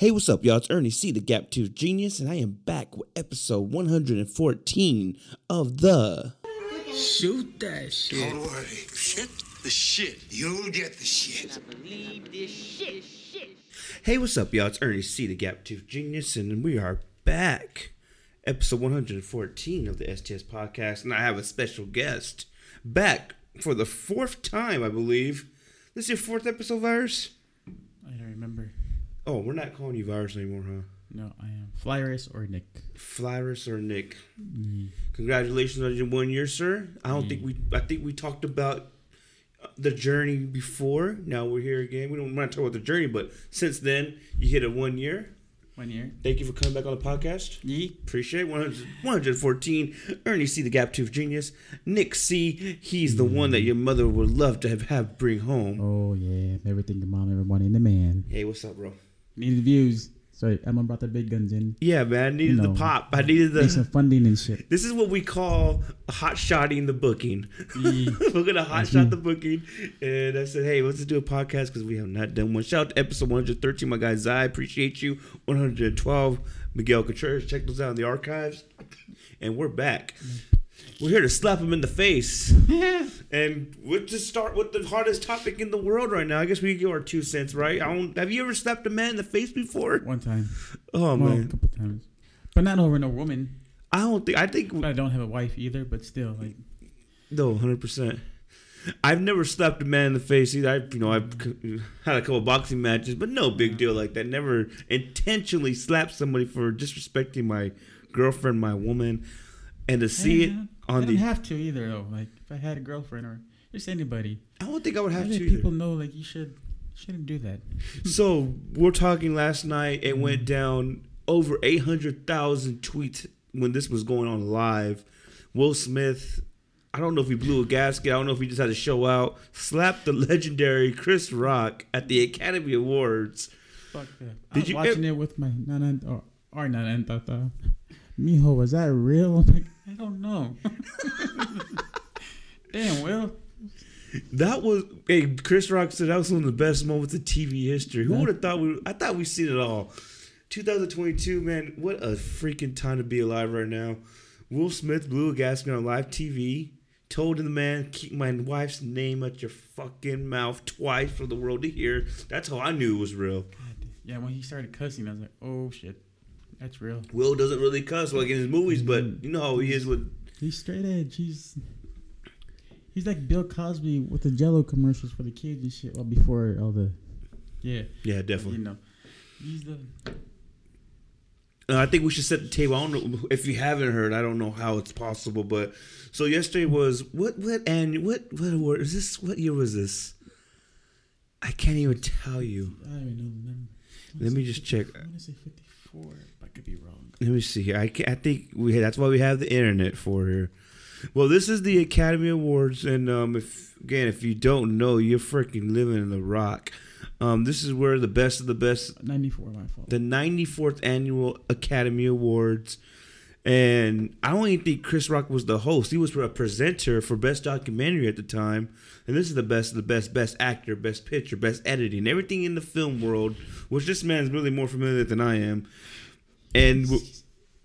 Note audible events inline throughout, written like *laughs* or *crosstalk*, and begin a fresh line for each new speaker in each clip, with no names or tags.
Hey, what's up, y'all? It's Ernie C, the Gap Tooth Genius, and I am back with episode 114 of the.
Shoot that shit.
Don't worry. Shit? The shit. You'll get the shit.
Hey, what's up, y'all? It's Ernie C, the Gap Tooth Genius, and we are back. Episode 114 of the STS podcast, and I have a special guest back for the fourth time, I believe. This is your fourth episode, Virus?
I don't remember.
Oh, we're not calling you Virus anymore, huh?
No, I am Flyris or Nick.
Flyrus or Nick? Mm-hmm. Congratulations on your one year, sir. I don't think mm-hmm. we. I think we talked about uh, the journey before. Now we're here again. We don't want to talk about the journey, but since then you hit a one year.
One year.
Thank you for coming back on the podcast.
Yee.
Appreciate it. 100, 114. Ernie C, the Gap Tooth Genius. Nick C, he's the one that your mm-hmm. mother would love to have, have bring home.
Oh yeah, everything the mom, everybody, and the man.
Hey, what's up, bro?
Needed views. Sorry, Emma brought the big guns in.
Yeah, man. I needed
No.
the pop. I needed
Need some funding and shit.
This is what we call hot shotting the booking.
Yee. *laughs*
We're gonna hot shot the booking, and I said, "Hey, let's do a podcast because we have not done one." Shout out to episode 113, my guy Zai. Appreciate you. 112, Miguel Contreras. Check those out in the archives, and we're back. Mm-hmm. We're here to slap him in the face, *laughs* and we'll just start with the hardest topic in the world right now. I guess we can give our two cents, right? I don't. Have you ever slapped a man in the face before?
One time.
Oh
Well, a couple times. But not over no woman.
I don't think. I think
But I don't have a wife either. But still, like,
No, hundred percent. I've never slapped a man in the face either. I, you know, I've had a couple boxing matches, but no big deal like that. Never intentionally slapped somebody for disrespecting my girlfriend, my woman, and to see it
eh, I
on
don't
the.
have to either though. Like, if I had a girlfriend or just anybody,
I don't think I would have to.
people
either.
know like you should shouldn't do that. *laughs*
So we're talking last night. It went down over eight hundred thousand tweets when this was going on live. Will Smith. I don't know if he blew a gasket. I don't know if he just had to show out. Slapped the *laughs* legendary Chris Rock at the Academy Awards.
Fuck that.
Did
I was
you
watching it with my nana or our nana and tata. Mijo, was that real? *laughs* I don't know. *laughs* Damn, Will.
That was hey Chris Rock said that was one of the best moments in TV history. Who would have thought we? I thought we'd seen it all. 2022, man, what a freaking time to be alive right now. Will Smith blew a gasket on live TV. Told the man, keep my wife's name out your fucking mouth twice for the world to hear. That's how I knew it was real.
God, yeah, when he started cussing, I was like, oh shit, that's real.
Will doesn't really cuss like in his movies, but you know how he is with.
He's straight edge. He's he's like Bill Cosby with the Jello commercials for the kids and shit. Well, before all the yeah,
Yeah, definitely.
you know, he's the
Uh, I think we should set the table. I don't know if you haven't heard. I don't know how it's possible, but so yesterday was what what and what what award is this? What year was this? I can't even tell you.
I don't even know the number.
Let me just
50
check.
I want to say fifty-four. Could be wrong.
Let me see here. I I think we that's why we have the internet for here. Well, this is the Academy Awards, and um, if again, if you don't know, you're freaking living in the rock. Um, this is where the best of the best
Ninety-four, my fault.
the 94th annual Academy Awards. And I don't even think Chris Rock was the host. He was a presenter for Best Documentary at the time. And this is the best of the best, best actor, best picture, best editing, everything in the film world, which this man's really more familiar with than I am. And w-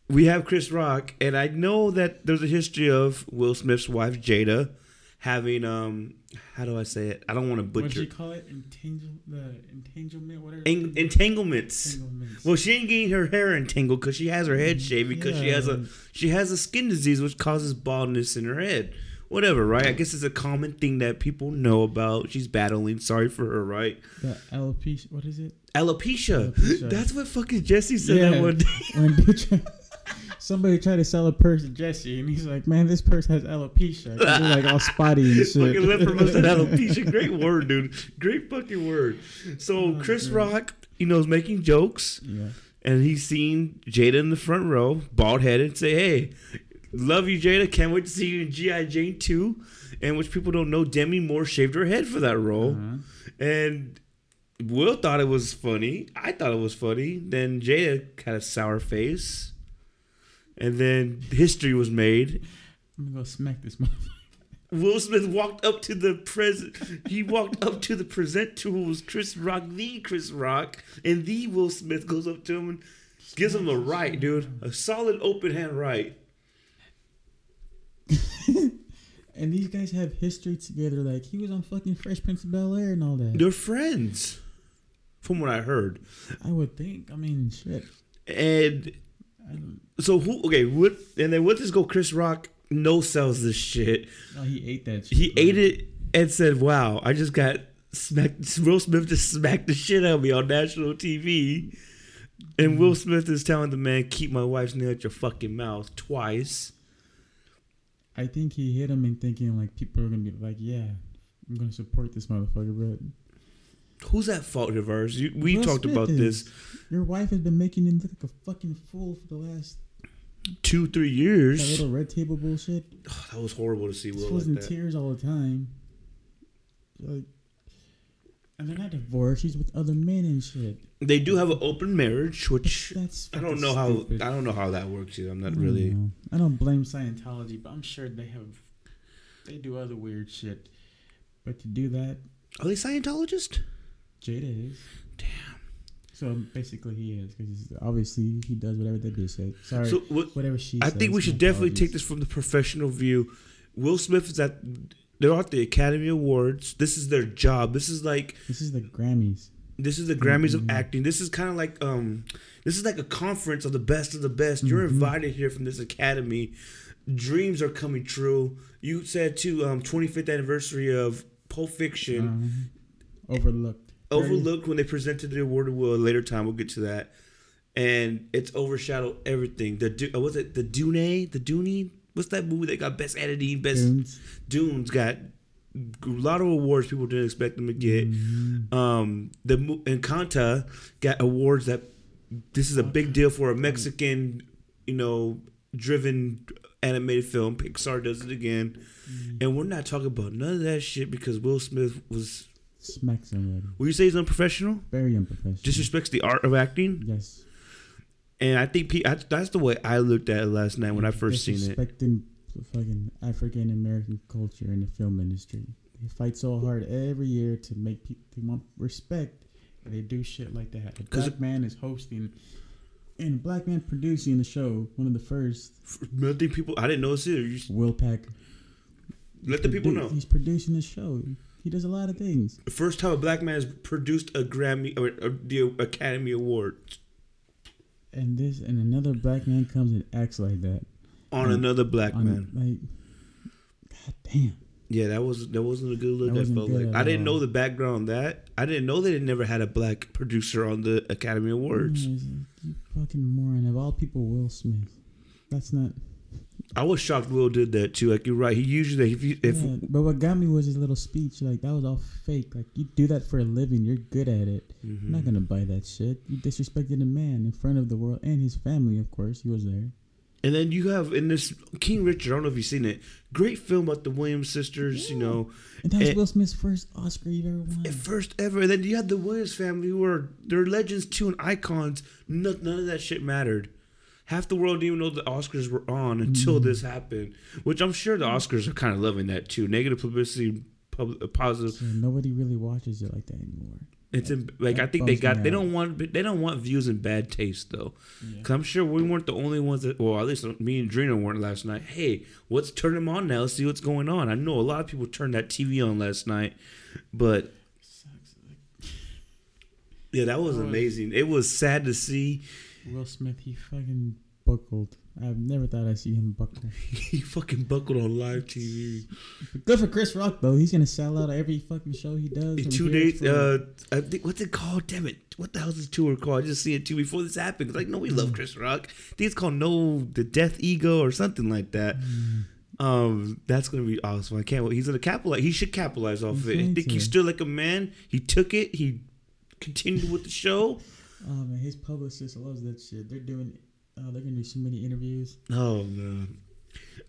we have Chris Rock, and I know that there's a history of Will Smith's wife Jada having um how do I say it? I don't want to butcher.
what did
butcher
you call it? Entangle the entanglement, whatever.
En- entanglements.
Entanglements.
Well, she ain't getting her hair entangled because she has her head shaved because she has a she has a skin disease which causes baldness in her head. Whatever, right? I guess it's a common thing that people know about. She's battling. Sorry for her, right?
the alopecia. What is it?
Alopecia.
Alopecia.
That's what fucking Jesse said that one day. *laughs*
when bitch, somebody tried to sell a purse to Jesse, and he's like, "Man, this purse has alopecia." They're like all spotty and *laughs* shit.
fucking must have alopecia. Great word, dude. Great fucking word. So
Oh,
Chris
great.
Rock, you know, is making jokes.
Yeah.
and he's seen Jada in the front row, bald headed, say, "Hey, love you, Jada. Can't wait to see you in GI Jane 2. And which people don't know, Demi Moore shaved her head for that role,
Uh-huh.
and Will thought it was funny. I thought it was funny. Then Jada had a sour face, and then history was made.
I'm gonna go smack this motherfucker.
Will Smith walked up to the present. He walked up to the presenter who was Chris Rock, the Chris Rock, and the Will Smith goes up to him and gives him a right, dude, a solid open hand right. *laughs*
And these guys have history together. Like he was on fucking Fresh Prince of Bel Air and all that.
They're friends, from what I heard.
I would think. I mean, shit.
And so who? Okay, what? And then what does go? Chris Rock no sells this shit.
oh, he ate that. Shit,
He
bro.
ate it and said, "Wow, I just got smacked." Will Smith just smacked the shit out of me on national TV, and Will Smith is telling the man, "Keep my wife's name out your fucking mouth" twice.
I think he hit him and thinking like people are gonna be like, yeah, I'm gonna support this motherfucker. But
Who's at fault of ours? You, we
Will
talked
Smith
about
is.
this
Your wife has been making him look like a fucking fool for the last
two, three years.
that little red table bullshit. *sighs*
that was horrible to see Will
was
like
in
that.
tears all the time. Like, and they're not divorced. She's with other men and shit.
They do have an open marriage, which
That's
I don't know how. I don't know how that works. Either. I'm not
don't
really.
know. I don't blame Scientology, but I'm sure they have. They do other weird shit. But to do that,
Are they Scientologist?
Jada is.
Damn.
So basically, he is because obviously he does whatever that bitch said. Sorry,
So what?
whatever she.
I
says,
think we should definitely take this from the professional view. Will Smith is at they're at the Academy Awards. This is their job. This is like
This is the Grammys.
this is the Grammys
Mm-hmm.
of acting. This is kind of like um this is like a conference of the best of the best. You're
Mm-hmm.
invited here from this academy. Dreams are coming true. You said too um 25th anniversary of Pulp Fiction.
Um, overlooked.
Overlooked when they presented the award. Will a later time. We'll get to that. And it's overshadowed everything. The Du- uh, what's it? The Dune, the Dune. What's that movie that got best editing, best
Dunes.
Dunes got a lot of awards people didn't expect them to get.
Mm-hmm.
Um, the Encanto got awards that this is a big deal for a Mexican, you know, driven animated film. Pixar does it again,
Mm-hmm.
and we're not talking about none of that shit because Will Smith was.
Smack somebody.
Will you say he's unprofessional?
Very unprofessional.
Disrespects the art of acting,
yes.
And I think I, that's the way I looked at it last night when I first seen it.
Disrespecting the fucking African American culture in the film industry. They fight so hard every year to make people they want respect, and they do shit like that. A black man is hosting, and a black man producing the show. One of the first.
Nothing people I didn't notice it. You just
Will Packer.
let the people know.
He's producing the show. He does a lot of things.
First time a black man has produced a Grammy or, or the Academy Award
And this and another black man comes and acts like that.
on another black
on,
man.
Like, god damn.
Yeah, that was that wasn't a good look.
That
That, felt like I didn't
all.
know the background on that. I didn't know that they never had a black producer on the Academy Awards.
Yeah, like, you fucking moron. Of all people, Will Smith. That's not.
I was shocked Will did that too. Like you're right. He usually if you, if
yeah, but what got me was his little speech. Like that was all fake. Like you do that for a living. You're good at it.
Mm-hmm.
I'm not gonna buy that shit. You disrespected a man in front of the world and his family. Of course, he was there.
and then you have in this King Richard. I don't know if you've seen it. Great film about the Williams sisters. You know,
And that was
Eh,
Will Smith's first Oscar he ever won.
first ever. And then you had the Williams family who are they're legends too and icons. None, none of that shit mattered. Half the world didn't even know the Oscars were on until this mm. happened. Which I'm sure the Oscars are kind of loving that too. Negative publicity, pub, uh, positive.
So nobody really watches it like that anymore.
It's in, like I think they got. They don't want. They don't want views in bad taste though. Cause I'm sure we weren't the only ones that. Well, at least me and Drina weren't last night. Hey, let's turn them on now. Let's see what's going on. I know a lot of people turned that TV on last night, but yeah, That was- amazing. It was sad to see.
Will Smith, he fucking buckled. I've never thought I'd see him buckle. *laughs*
He fucking buckled on live TV.
Good for Chris Rock though. He's gonna sell out every fucking show he does.
In two days, uh, I think what's it called? Damn it! What the hell's this tour called? I just seen it too before this happened. Like, no, we love Chris Rock. I think it's called No the Death Ego or something like that. Um, that's gonna be awesome. I can't wait. He's gonna capitalize. He should capitalize off of it. I think he's still like a man. He took it. He continued with the show.
Oh man, his publicist loves that shit. They're doing. Uh, they're gonna do so many interviews.
Oh man.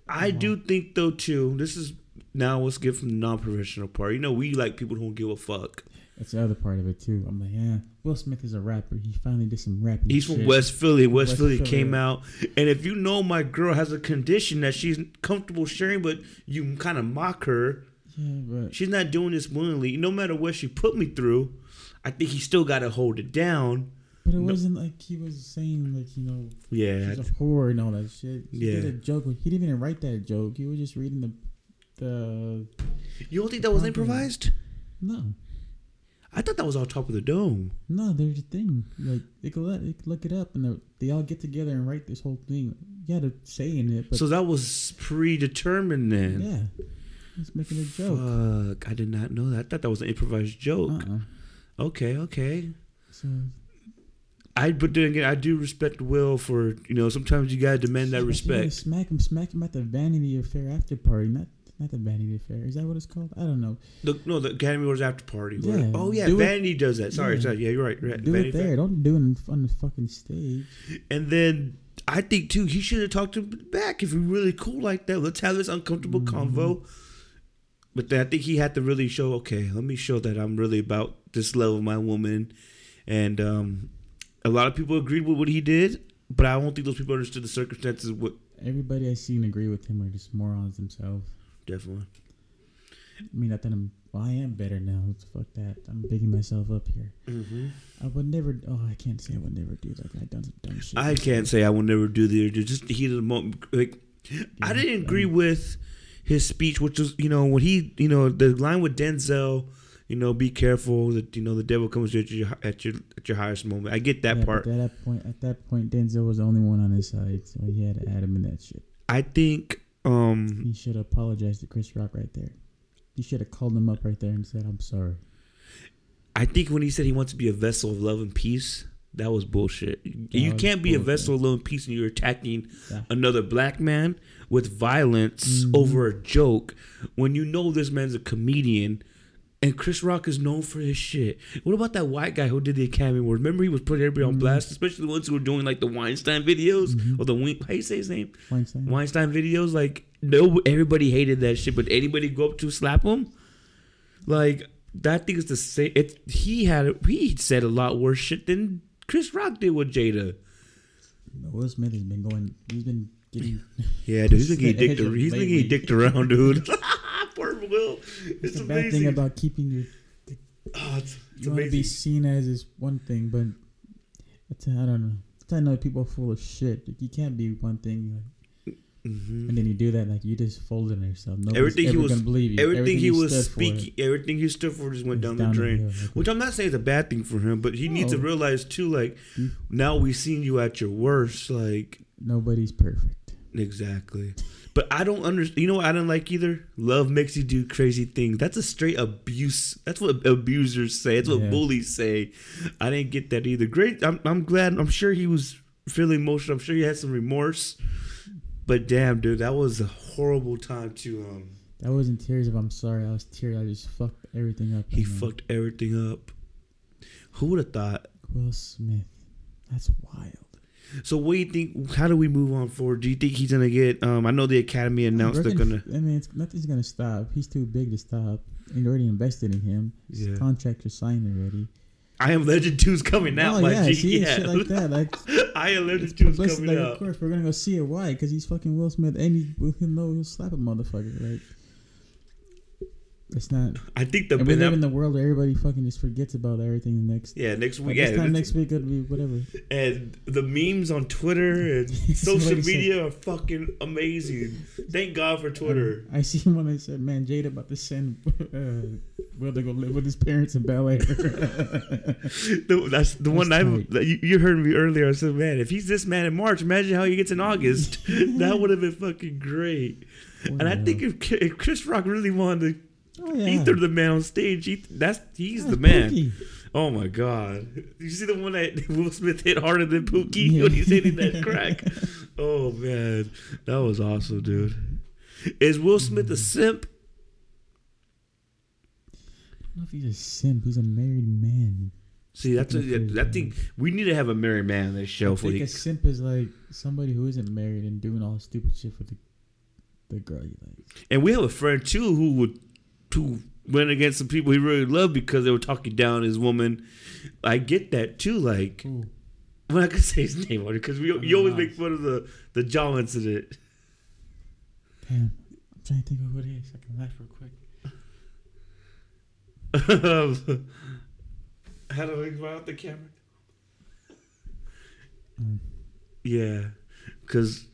I do think though too. This is now let's get from the non-professional part. You know, we like people who don't give a fuck.
That's the other part of it too. I'm like, yeah, Will Smith is a rapper. He finally did some rapping.
He's from. West Philly. West,
West
Philly
Philly,
came out, and if you know my girl has a condition that she's comfortable sharing, but you kind of mock her,
Yeah, but
she's not doing this willingly. No matter what she put me through, I think he still got to hold it down.
But it wasn't like he was saying like you know
Yeah,
she's a whore and all that shit. He
Yeah.
did a joke. He didn't even write that joke. He was just reading the the
you don't think that was improvised?
no.
I thought that was on top of the dome.
No, there's a thing. Like they could, let, they could look it up, and they- they all get together and write this whole thing. You had a say in it, but
so that was predetermined then.
yeah, he's making a joke.
Fuck, I did not know that. I thought that was an improvised joke.
Uh-uh.
Okay, okay.
So
I but then again, I do respect Will for you know sometimes you gotta demand that
Like, you gotta
respect.
Smack him, smack him at the Vanity Affair after party. Not not the Vanity Affair. Is that what it's called? I don't know.
The, no, the Academy Awards after party.
Yeah,
oh yeah,
do it-
Vanity does that. Sorry,
Yeah.
sorry. Yeah, you're right. right.
Do
Vanity
it there. Don't do it on the fucking stage.
And then I think too, he should have talked to him back if you're really cool like that. Let's have this uncomfortable
Mm-hmm.
convo. But then I think he had to really show, okay, let me show that I'm really about this love of my woman. And um, a lot of people agreed with what he did, but I don't think those people understood the circumstances. What
Everybody I seen agree with him are just morons themselves.
definitely.
I mean, I think I'm. Well, I am better now. Fuck that. I'm bigging myself up here.
hmm
I would never. Oh, I can't say I would never do that. I done some dumb shit.
I can't say I will never do the just the heat of the moment. Like, I didn't agree with his speech, which was you know when he you know the line with Denzel, you know, be careful that you know the devil comes at your at your at your highest moment. I get that
Yeah,
part.
At that point, at that point, Denzel was the only one on his side, so he had to add him in that shit.
I think um
He should have apologized to Chris Rock right there. He should have called him up right there and said, "I'm sorry."
I think when he said he wants to be a vessel of love and peace, that was bullshit. you
was
can't be a vessel of love and peace and you're attacking
Yeah.
another black man with violence
Mhm.
over a joke when you know this man's a comedian and Chris Rock is known for his shit. What about that white guy who did the Academy Award? Remember he was putting everybody on
Mhm.
blast, especially the ones who were doing like the Weinstein videos
Mhm.
or the how you say his name?
Weinstein.
Weinstein videos. Like no, everybody hated that shit, but anybody go up to slap him, like that thing is the same. It he had he said a lot worse shit than Chris Rock did with Jada.
Will Smith has been going. He's been getting.
Yeah, dude, he's been *laughs* getting dicked. He's been getting dicked around, dude. *laughs* Poor Will. It's
the bad thing about keeping your.
oh, it's, it's
You want to be seen as is one thing, but that's, I don't know. I know people are full of shit. Like, you can't be one thing, like,
Mhm.
and then you do that. Like you just folded on yourself. Nobody's
Everything he was-
gonna believe you.
Everything, he was
stood for
speaking, everything he stood for just went
is
down, the drain.
hill. Like,
Which I'm not saying is a bad thing for him, but he needs to realize too, like now we've seen you at your worst, like
nobody's perfect.
exactly. But I don't understand. You know what I don't like either? Love makes you do crazy things. That's a straight abuse. That's what abusers say. That's what
Yeah.
bullies say. I didn't get that either. Great. I'm, I'm glad. I'm sure he was feeling emotional. I'm sure he had some remorse. But damn, dude, that was a horrible time to um.
That wasn't tears of I'm sorry. I was tears. I just fucked everything up.
He
right now.
fucked everything up. Who would have thought?
Will Smith. That's wild.
So what do you think? How do we move on forward? Do you think he's gonna get? Um, I know the Academy announced they're
gonna-. I mean, it's, nothing's gonna stop. He's too big to stop. And already invested in him. His
Yeah.
contracts are signed already.
I am Legend 2's coming out,
oh
my
yeah,
G.
see
yeah.
shit like that. Like *laughs*
I am Legend
it's
2's
publicity.
coming
Like, of course, we're gonna go see it. Why? Because he's fucking Will Smith, and he he'll know he'll slap a motherfucker. Like it's not.
I think the
we live in the world where everybody fucking just forgets about everything. The next.
yeah next
Like
week
this
yeah
time next week it'll be whatever.
and the memes on Twitter and *laughs* social
Somebody said-
media are fucking amazing. Thank God for Twitter. *laughs*
I see one that said, "Man, Jada about to send *laughs* uh, Will to go live with his parents in Bel Air."
That's the one I you, you heard me earlier. I said, man, if he's this man in March, imagine how he gets in August. that would have been fucking great. And I think if, if Chris Rock really wanted
oh yeah,
ether the man on stage, he, that's he's the man.
Pookie.
Oh my god! You see the one that *laughs* Will Smith hit harder than Pookie
Yeah.
when he's hitting that crack? *laughs* Oh man, that was awesome, dude. Is Will Smith a simp?
I don't know if he's a simp. He's a married man.
See, that's a,
Sticking up for his
that thing. We need to have a married man on this show
I
for
think
you.
a simp is like somebody who isn't married and doing all stupid shit for the the girl you like.
And we have a friend too who would, who went against some people he really loved because they were talking down his woman. I get that too. Like,
Ooh.
I'm not gonna say his name on it because we you always make fun of the the jaw incident.
Damn. I'm trying to think of who it is. I can laugh real quick. *laughs*
How do I go out the camera?
Um,
Yeah, because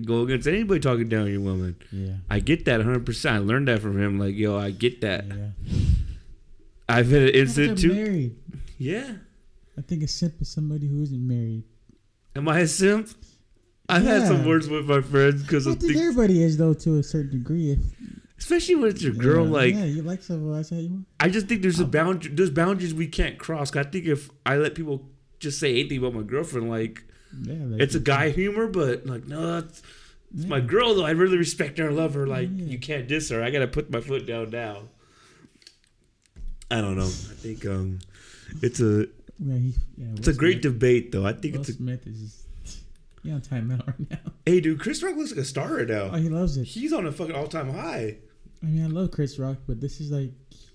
go against anybody talking down your woman.
yeah.
I get that 100. percent I learned that from him. Like, yo, I get that.
Yeah.
I've had an
They're
incident too.
married.
Yeah.
I think a simp is somebody who isn't married.
Am I a simp? I've had some words with my friends because
I
of
think
things,
everybody is though to a certain degree. If
especially when it's your girl.
yeah,
Like,
yeah, you like someone, that's how you want.
I just think there's a oh. boundary. There's boundaries we can't cross. I think if I let people just say anything about my girlfriend, like
Yeah,
it's a guy humor, but like no, it's, it's my girl though. I really respect her and love her. Like
Yeah.
you can't diss her. I gotta put my foot down now. I don't know. I think um, it's a
Yeah, he, yeah,
it's a great
Smith,
debate though. I think
Will
it's a
Smith is just he on timeout *laughs* right now.
hey dude. Chris Rock looks like a star right
Oh, he loves it.
He's on a fucking all time high.
I mean, I love Chris Rock, but this is like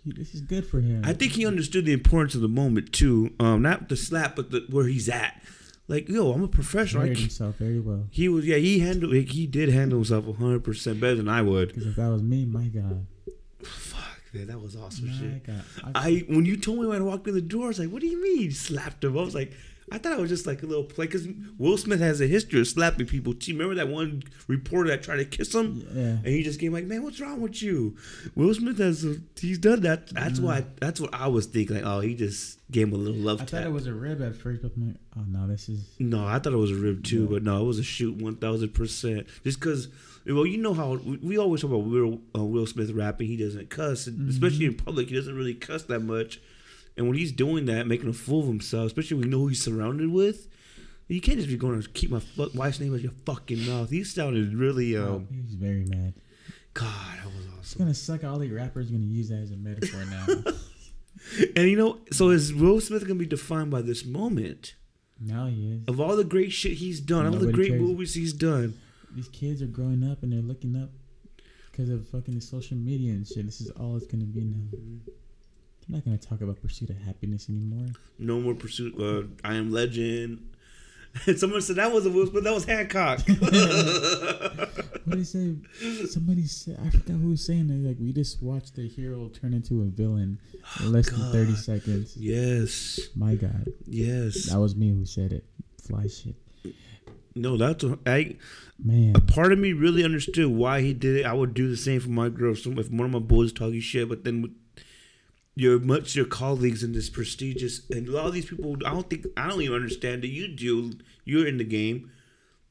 this is good for him.
I think he understood the importance of the moment too. Um, not the slap, but the, where he's at. Like, yo, I'm a professional. I
carried himself very well.
He was, yeah, he handled, he did handle himself 100 percent better than I would.
Because if that was me, my God,
Fuck, man, that was awesome
my
shit.
God,
I when you told me when I walked in the door, I was like, "What do you mean?" You slapped him. I was like, I thought it was just like a little play because Will Smith has a history of slapping people. Do you remember that one reporter that tried to kiss him,
yeah,
and he just came like, "Man, what's wrong with you?" Will Smith has a, he's done that. That's why that's what I was thinking. Like, oh, he just gave him a little love
I
tap.
thought it was a rib at first, but I'm like, oh no, this is
No, I thought it was a rib too,
Yeah.
but no, it was a shoot one thousand percent. Just because, well, you know how we, always talk about Will, uh, Will Smith rapping, he doesn't cuss, and especially in public, he doesn't really cuss that much. And when he's doing that, making a fool of himself, especially when you know who he's surrounded with, you can't just be going to keep my wife's name out your fucking mouth. He sounded really, um,
he's very mad.
God, that was
It's
awesome.
gonna suck. All the rappers gonna use that as a metaphor now. *laughs*
And you know, so is Will Smith gonna be defined by this moment
now he is.
of all the great shit he's done, all the great
cares.
movies he's done?
These kids are growing up and they're looking up because of fucking the social media and shit. This is all it's gonna be now. They're not gonna talk about pursuit of happiness anymore.
No more pursuit. Uh, I am legend. *laughs* Someone said that wasn't Will Smith. That was Hancock. *laughs*
What did he say? Somebody said I forgot who was saying that. Like we just watched the hero turn into a villain in less than thirty seconds.
yes,
My God,
yes.
that was me who said it. Fly shit,
No, that's a, I.
man.
A part of me really understood why he did it. I would do the same for my girl. So if one of my boys talking shit, but then with your much your colleagues in this prestigious and a lot of these people, I don't think I don't even understand that you do. You're in the game.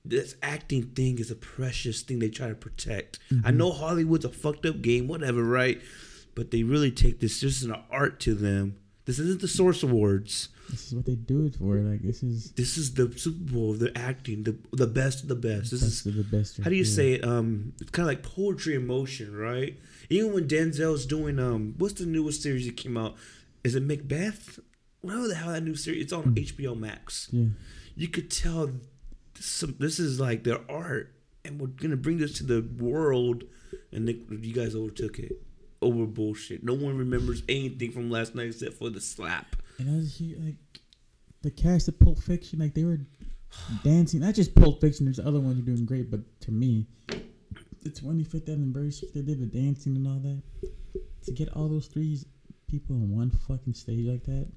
This acting thing is a precious thing they try to protect. I mm-hmm. know Hollywood's a fucked up game, whatever, right? But they really take this. This is an art to them. This isn't the Source Awards.
This is what they do it for. Like this is
This is the Super Bowl of the acting, the the best of the best. This is
best of the best.
how do you
right
say it? Um, it's kind of like poetry in motion, right? Even when Denzel's doing um, what's the newest series that came out? Is it Macbeth? Whatever the hell that new series. It's on HBO Max.
Yeah.
You could tell this, this is like their art, and we're gonna bring this to the world. And they, you guys overtook it over bullshit. No one remembers anything from last night except for the slap.
And I was here, like the cast of Pulp Fiction, like they were dancing. Not just Pulp Fiction. There's other ones doing great, but to me, the 25th anniversary, they did the dancing and all that. To get all those three people on one fucking stage like that,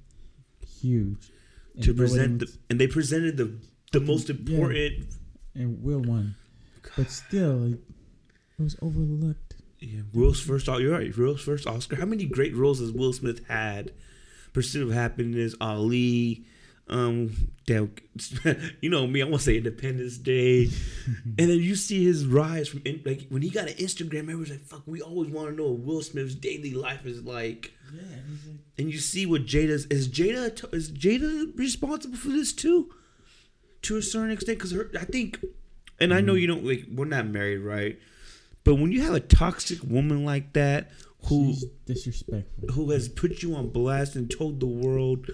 huge. And
to present the, and they presented the the most
Yeah.
important.
and Will won, but still, like, it was overlooked.
Yeah, Will's first. You're right. Will's first Oscar. How many great roles has Will Smith had? Pursuit of Happiness, Ali. Um, damn, *laughs* you know me. I want to say Independence Day, *laughs* and then you see his rise from in, like when he got an Instagram. Everyone's like, "Fuck, we always want to know what Will Smith's daily life is like."
Yeah, like,
And you see what Jada's is. Jada is Jada responsible for this too, to a certain extent. Because I think, and I know you don't like. We're not married, right? But when you have a toxic woman like that, who
she's disrespectful.
who has put you on blast and told the world,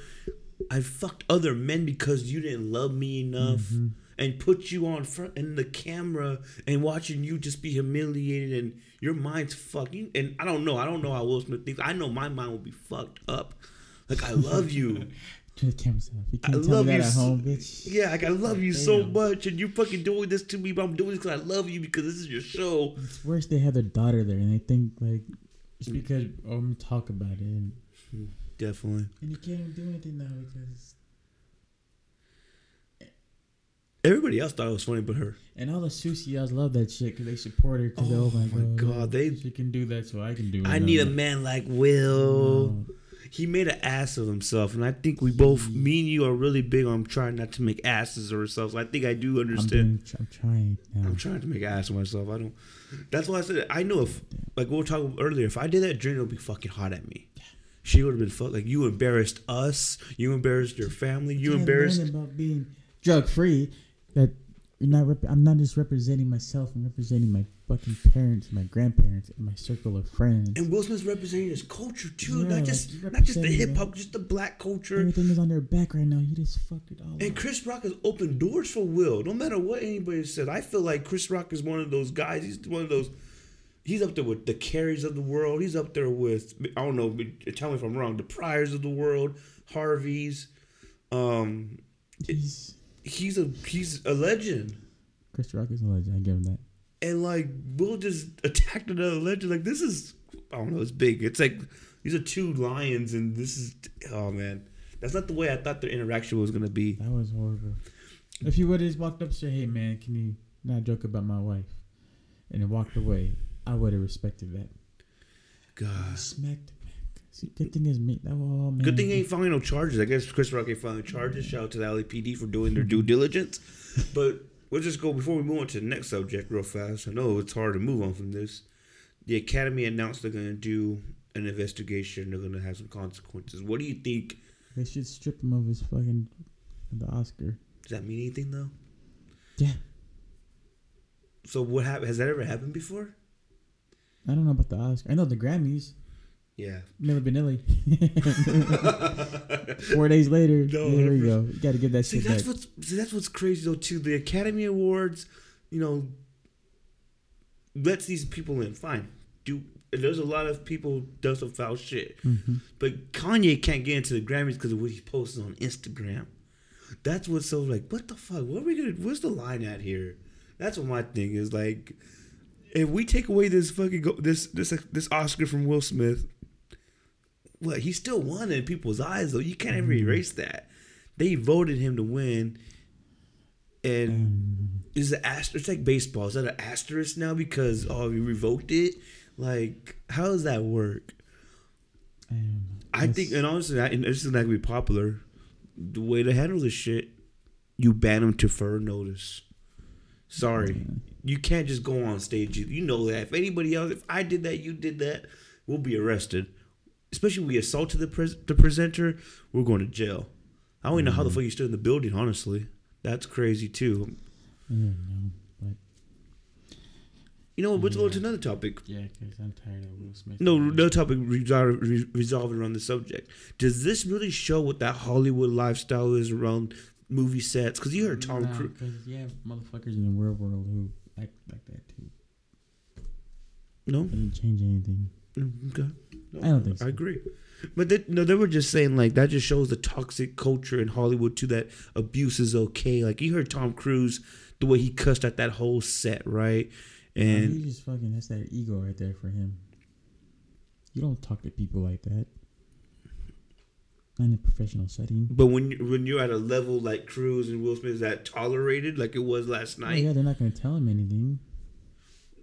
I fucked other men because you didn't love me enough. Mm-hmm. and put you on front in the camera and watching you just be humiliated and your mind's fucking and I don't know I don't know how Will Smith thinks I know my mind will be fucked up like I love you *laughs*
Turn the cameras off. You
I
can't tell
love
me
you
that at
so-
home, bitch.
yeah like I love you so much and you're fucking doing this to me but I'm doing this because I love you because this is your show
It's worse they have their daughter there and they think like it's mm. because oh, I'm gonna talk about it and,
definitely
and you can't even do anything now because
everybody else thought it was funny but her
and all the Susias love that shit because they support her because
Oh
oh, my
my
god,
God, they-
she can do that so I can do it.
I need a man like Will
No.
He made an ass of himself, and I think we both, me and you, are really big on trying not to make asses of ourselves. I think I do
I'm,
understand.
doing, I'm trying now.
I'm trying to make an ass of myself. I don't. That's why I said I know if, like we were talking earlier, if I did that, Drina would be fucking hot at me. She would have been fuck like you embarrassed us. You embarrassed your family. You embarrassed.
about being drug free. That you're not. Rep- I'm not just representing myself. I'm representing my fucking parents, my grandparents, and my circle of friends.
And Will Smith's representing his culture too,
Yeah,
not just not just the hip hop, just the black culture.
Everything is on their back right now. You just fucked it all
And
up.
Chris Rock has opened doors for Will. No matter what anybody said, I feel like Chris Rock is one of those guys. He's one of those. He's up there with the carries of the world. He's up there with I don't know. Tell me if I'm wrong. The Pryors of the world, Harveys. Um,
He's
he's a he's a legend.
Chris Rock is a legend. I give him that.
And like we'll just attacked another legend. Like this is I don't know. It's big. It's like these are two lions, and this is oh man. That's not the way I thought their interaction was gonna be.
That was horrible. If he would have just walked up and said, "Hey man, can you not joke about my wife?" and then walked away, I would have respected that.
God.
Smacked. See, good thing is me. Oh man.
Good thing ain't filing no charges. I guess Chris Rock ain't filing charges. Shout out to the LAPD for doing their due diligence. *laughs* But we'll just go before we move on to the next subject real fast. I know it's hard to move on from this. The Academy announced they're gonna do an investigation. They're gonna have some consequences. What do you think?
They should strip him of his fucking the Oscar.
Does that mean anything though?
Yeah.
So what happened? Has that ever happened before?
I don't know about the Oscar. I know the Grammys.
Yeah.
Milli Vanilli. *laughs* Four days later,
No,
there we go. You got to get that
See,
shit
that's
back.
what's see, that's what's crazy though too. The Academy Awards, you know, lets these people in. Fine, do. There's a lot of people does some foul shit,
Mhm.
but Kanye can't get into the Grammys because of what he posts on Instagram. That's what's so like. What the fuck? What are we gonna? Where's the line at here? That's what my thing is like. If we take away this fucking go, this this this Oscar from Will Smith, what he still won in people's eyes though. You can't ever erase that. They voted him to win, and
Um,
is it asterisk? It's like baseball. Is that an asterisk now because oh we revoked it? Like how does that work? I think, and honestly, I, and this is not gonna be popular. The way to handle this shit, you ban them to further notice. Sorry, you can't just go on stage. You, you know that if anybody else, if I did that, you did that, we'll be arrested. Especially we assaulted the pres- the presenter, we're going to jail. I don't even know how the fuck you stood in the building. Honestly, that's crazy too.
yeah, no, but
You know, what, let's go to another topic.
yeah, because I'm tired of Will Smith.
No, no topic resol- re- resolving around the subject. Does this really show what that Hollywood lifestyle is around movie sets? Because you heard Tom
Nah,
Cruise.
Because you motherfuckers in the real world who act like that too.
No,
Doesn't change anything.
Mm, okay. No,
I don't think so.
I agree. But they, no, they were just saying like that just shows the toxic culture in Hollywood too. That abuse is okay. Like you heard Tom Cruise, the way he cussed at that whole set, right?
And
And
he just fucking that's that ego right there for him. You don't talk to people like that. Not in a professional setting.
but when you, when you're at a level like Cruise and Will Smith, is that tolerated like it was last
Oh,
night?
yeah, they're not gonna tell him anything.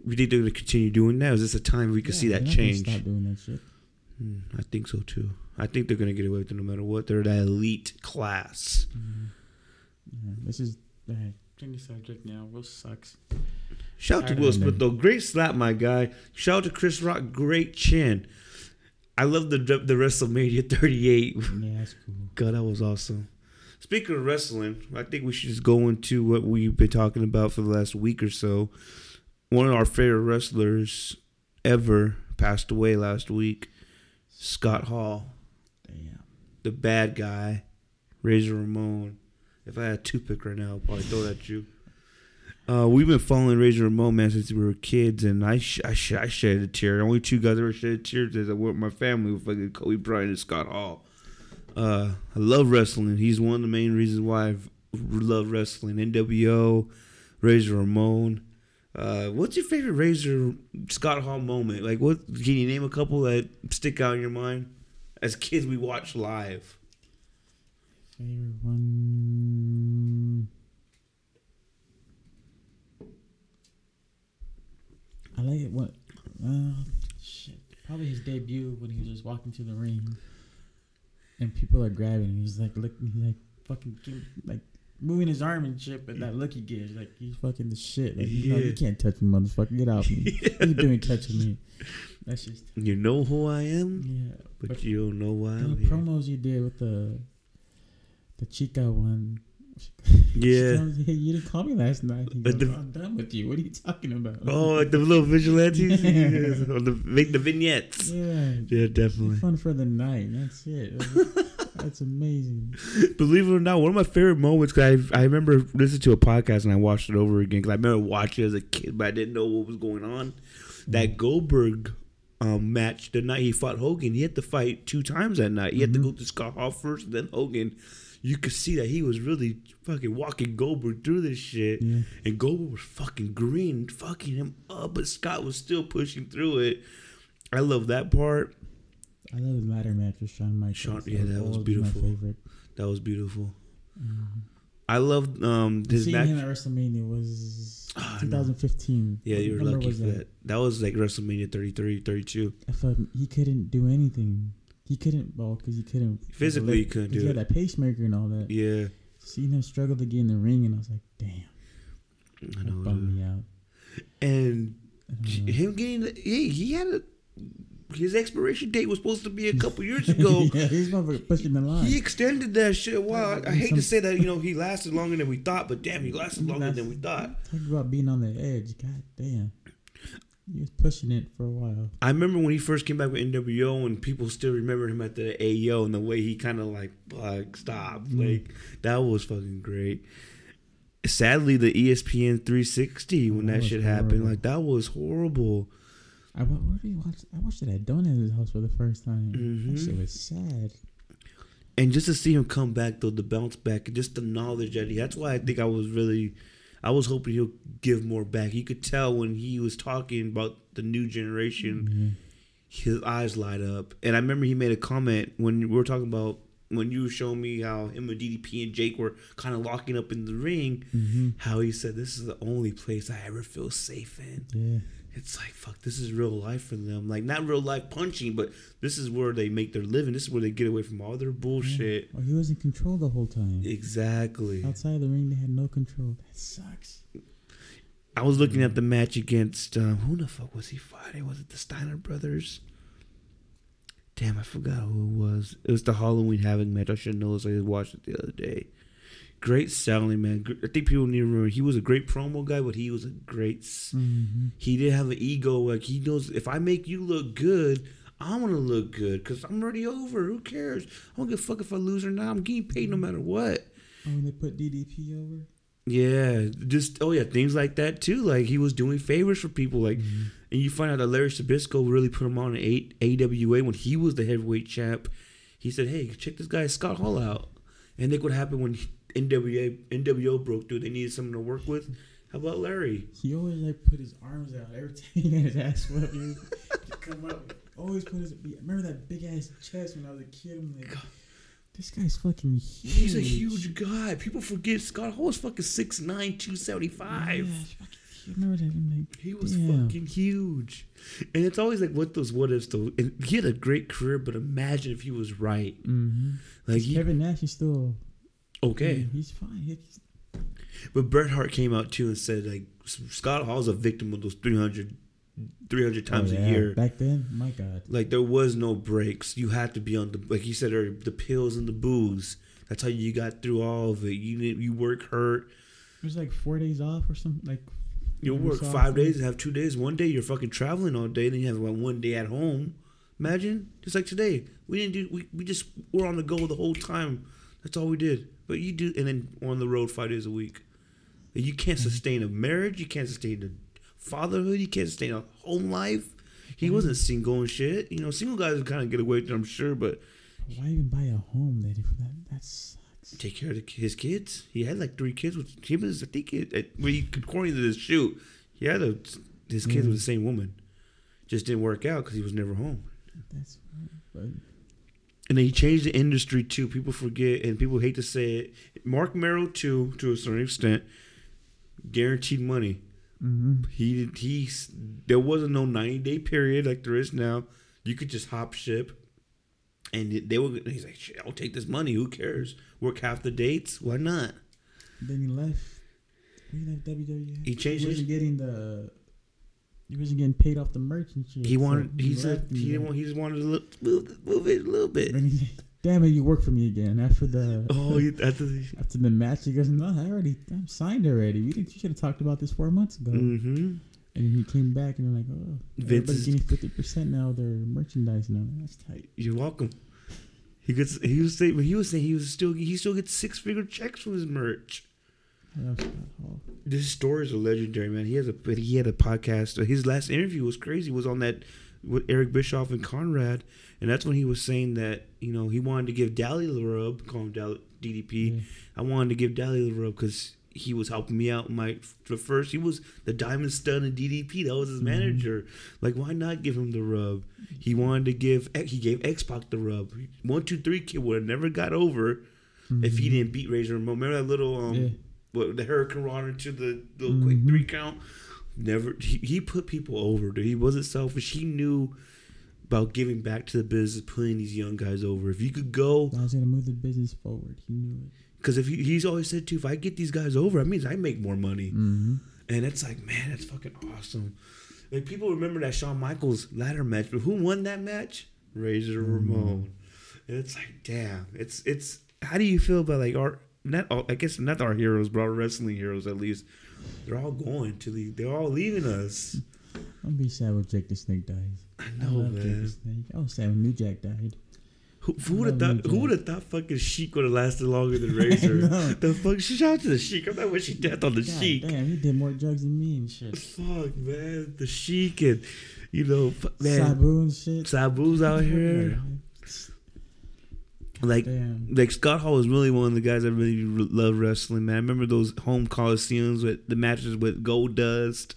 We think they're going to continue doing that? Is this a time we can
Yeah,
see that
they're not gonna
change?
Stop doing that shit.
Hmm, I think so too. I think they're gonna get away with it no matter what. They're that elite class.
Yeah, this is. Change the subject now. Will sucks.
Shout out to Will Smith though. Great slap, my guy. Shout out to Chris Rock. Great chin. I love the the WrestleMania 38.
Yeah, that's cool.
God, that was awesome. Speaking of wrestling, I think we should just go into what we've been talking about for the last week or so. One of our favorite wrestlers ever passed away last week. Scott Hall.
Damn.
the bad guy, Razor Ramon. If I had a toothpick right now, I'd probably throw it at you. Uh, we've been following Razor Ramon man since we were kids, and I sh- I, sh- I shed a tear. The only two guys that ever shed a tear is I with my family with fucking Kobe Bryant and Scott Hall. Uh, I love wrestling. He's one of the main reasons why I love wrestling. NWO, Razor Ramon. Uh, what's your favorite Razor Scott Hall moment? Like, what can you name a couple that stick out in your mind? As kids, we watched live.
Favorite one. I like it. What? Uh, shit. Probably his debut when he was just walking to the ring, and people are grabbing. He's like looking, he's like fucking, like moving his arm and shit. But that look he gives, like he's fucking the shit. Like you, know, you can't touch me, motherfucker. Get off me. *laughs* What you doing touching me? That's just *laughs*
You know who I am,
yeah.
but,
But
you don't know why
the
I'm here.
promos you did with the the Chica one. *laughs*
Yeah.
You, hey, you didn't call me last night. He
But
goes,
the- oh,
I'm done with you. What are you talking about?
Oh, like the little vigilantes?
Yeah.
Yes, or the, make the vignettes.
yeah.
Yeah, definitely.
Fun for the night. That's it. That's amazing. *laughs*
Believe it or not, one of my favorite moments, cause I, I remember listening to a podcast and I watched it over again, because I remember watching it as a kid, but I didn't know what was going on. That Goldberg um, match, the night he fought Hogan, he had to fight two times that night. He had to go to Scott Hall first, then Hogan. You could see that he was really fucking walking Goldberg through this shit.
Yeah.
And Goldberg was fucking green, fucking him up, but Scott was still pushing through it. I love that part.
I love the ladder match with Shawn Michaels.
Shawn- yeah, that was
always
beautiful.
My favorite.
That was beautiful. I loved um his
Seeing
match.
him at WrestleMania was
Ah, know.
2015.
Yeah, you were lucky for that. That was like WrestleMania 33, 32.
I felt he couldn't do anything. He couldn't, well, because he couldn't
Physically, he couldn't do
He had
it.
that pacemaker and all that.
Yeah,
Seeing him struggle to get in the ring, and I was like, damn,
I
that
know.
bummed me out.
And him getting, the, hey, he had a, his expiration date was supposed to be a *laughs* couple years ago. *laughs*
yeah, he's motherfucker pushing the line.
He extended that shit. Wow, I, I hate to say that, you know, he lasted longer than we thought, but damn, he lasted longer than we thought.
Talk about being on the edge. God damn. He was pushing it for a while.
I remember when he first came back with NWO and people still remember him at the AO and the way he kind of like like stopped.
Mm.
Like that was fucking great. Sadly, the ESPN 360 when
That
that shit happened, like that was horrible.
I where did you watch? I watched it at Donut's house for the first time.
Mhm.
That shit was sad.
And just to see him come back though, the bounce back, just the knowledge that he. That's why I think I was really, I was hoping he'll give more back. You could tell when he was talking about the new generation.
Yeah.
his eyes light up. And I remember he made a comment when we were talking about when you were showing me how him and DDP and Jake were kind of locking up in the ring.
Mm-hmm.
How he said, "This is the only place I ever feel safe in."
Yeah.
It's like fuck, this is real life for them. Like not real life punching, but this is where they make their living. This is where they get away from all their bullshit.
Well, he was in control the whole time.
Exactly.
Outside the ring, they had no control. That sucks.
I was looking at the match against um, who the fuck was he fighting? Was it the Steiner brothers? Damn, I forgot who it was. It was the Halloween Havoc match. I should know this. I watched it the other day. Great selling, man. I think people need to remember he was a great promo guy, but he was a great.
Mm-hmm.
He didn't have an ego. Like he knows if I make you look good, I want to look good because I'm already over. Who cares? I don't give a fuck if I lose or not. I'm getting paid no matter what.
Oh, when they put DDP over.
Yeah, just oh yeah, things like that too. Like he was doing favors for people, like, and you find out that Larry Zbyszko really put him on an eight AWA when he was the heavyweight champ. He said, "Hey, check this guy Scott Hall out." And look what happened when NWA NWO broke through. They needed someone to work with. How about Larry?
He always like put his arms out every time *laughs* he had his ass whooped. He come up. Always put his. Remember that big ass chest when I was a kid. I'm like, this guy's fucking huge.
He's a huge guy. People forget Scott Hall was fucking 6'9", 275.
Yeah, remember that. Like,
He was
damn.
fucking huge. And it's always like what those what ifs though. And he had a great career, but imagine if he was right.
Mm-hmm.
Like he,
Kevin Nash is still
okay.
He's fine. He's,
But Bret Hart came out too and said like Scott Hall's a victim of those 300, 300 times
oh,
a year.
Back then, my God.
Like there was no breaks. You had to be on the like you said earlier, the pills and the booze. That's how you got through all of it. You didn't you work hurt.
It was like four days off or something. Like
You
It
work five
awful.
days and have two days. One day you're fucking traveling all day, then you have like one day at home. Imagine just like today, we didn't do. We, we just were on the go the whole time. That's all we did. But you do, and then on the road five days a week. You can't mm-hmm. sustain a marriage. You can't sustain a fatherhood. You can't sustain a home life. He mm-hmm. wasn't single and shit. You know, single guys kind of get away with it, I'm sure, but
Why even buy a home that if that that sucks?
take care of the, his kids. He had like three kids with him. Was I think it, he according to this shoot, he had a, his kids with mm-hmm. the same woman. Just didn't work out because he was never home.
That's but
And then he changed the industry too. People forget and people hate to say it. Mark Merrill too, to a certain extent, guaranteed money.
mm-hmm.
He he there wasn't no ninety day period like there is now. You could just hop ship, and they were. He's like, Shit, I'll take this money. Who cares? Work half the dates. Why not?
then he left. He left WWE.
He changed
He wasn't getting the. He wasn't getting paid off the merch and shit.
He
so
wanted. He said he didn't want. He just wanted to look, move, move it a little bit.
he- Damn it! You work for me again after the *laughs*
Oh, after the,
after the match. He goes, "No, I already I'm signed already. We didn't. You should have talked about this four months ago."
mm-hmm.
And he came back and they're like, "Oh,
Vince
everybody's
is-
getting fifty percent now. of Their merchandise now. That's tight."
You're welcome. He gets. He was saying. He was saying he was still. He still gets six figure checks from his merch.
I love Scott Hall.
This stories are legendary, man. He has a. but He had a podcast. His last interview was crazy. Was on that with Eric Bischoff and Conrad, and that's when he was saying that you know he wanted to give Dally the rub. Call him Dally, DDP. I wanted to give Dally the rub because he was helping me out. My the first he was the Diamond Studd in DDP. That was his manager. Like why not give him the rub? He wanted to give he gave X Pac the rub. One two three kid would have never got over if he didn't beat Razor Ramon. Remember that little um
Yeah.
What the Hurricane Runner to the little quick three count. Never he, he put people over. Dude. He wasn't selfish. He knew about giving back to the business, putting these young guys over. If you could go
I was gonna move the business forward. He knew it.
because if he, he's always said too, if I get these guys over, that means I make more money.
Mm-hmm.
And it's like, man, that's fucking awesome. Like people remember that Shawn Michaels ladder match, but who won that match? Razor Ramon. And it's like, damn. It's it's. How do you feel about like our not? All, I guess not our heroes, but our wrestling heroes at least. They're all going to the. They're all leaving us.
I'll be sad when Jake the Snake dies.
I
I
know,
love Jake the
man.
Snake. I was sad when New Jack died.
Who, who would have thought? Who would have thought fucking Sheik would have lasted longer than *laughs* Razor? the fuck? Shout out to the Sheik. I'm not wishing death on the
God
Sheik.
damn, he did more drugs than me and shit.
Fuck, man. The Sheik and, you know, man.
Sabu and shit.
Sabu's out here. Like,
Damn.
like Scott Hall was really one of the guys I really loved wrestling, man. I remember those home coliseums with the matches with Goldust,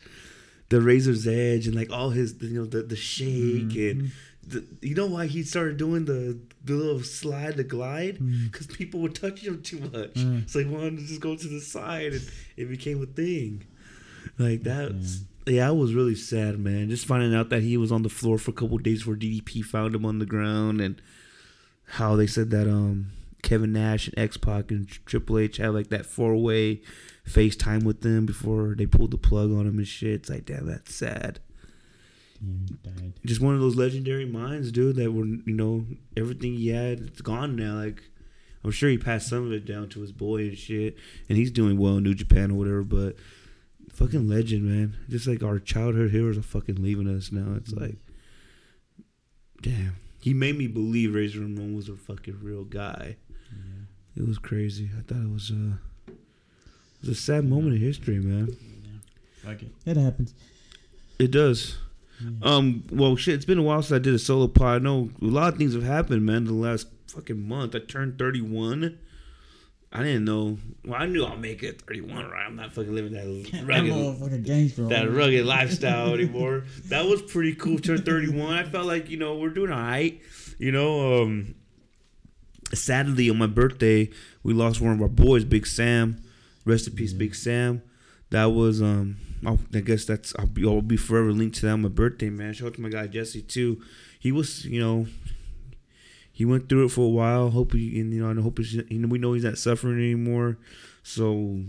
the Razor's Edge, and like all his, you know, the the shake and the, you know why he started doing the the little slide, the glide, because people were touching him too much.
Mm.
So he wanted to just go to the side, and it became a thing. Like that's yeah, I was really sad, man. Just finding out that he was on the floor for a couple days before DDP found him on the ground, and how they said that um Kevin Nash and X Pac and Triple H had like that four way FaceTime with them before they pulled the plug on him and shit. It's like damn, that's sad. Just one of those legendary minds, dude. That were you know everything he had, it's gone now. Like I'm sure he passed some of it down to his boy and shit, and he's doing well in New Japan or whatever. But fucking legend, man. Just like our childhood heroes are fucking leaving us now. It's like, damn. He made me believe Razor Ramon was a fucking real guy.
Yeah.
It was crazy. I thought it was a, it was a sad moment in history, man.
Fuck it. It happens.
It does.
Yeah.
Um. Well, shit. It's been a while since I did a solo pod. I know a lot of things have happened, man. The last fucking month, I turned thirty-one. I didn't know. Well, I knew I'll make it thirty-one. Right? I'm not fucking living that *laughs* rugged,
gangster.
that rugged lifestyle *laughs* anymore. That was pretty cool. Turn thirty-one. I felt like you know we're doing all right. You know. Um. Sadly, on my birthday, we lost one of our boys, Big Sam. Rest in peace, Big Sam. That was um. I'll, I guess that's I'll be I'll be forever linked to that on my birthday, man. Shout out to my guy Jesse too. He was you know. He went through it for a while. Hope he and you know I hope he's, you know we know he's not suffering anymore. So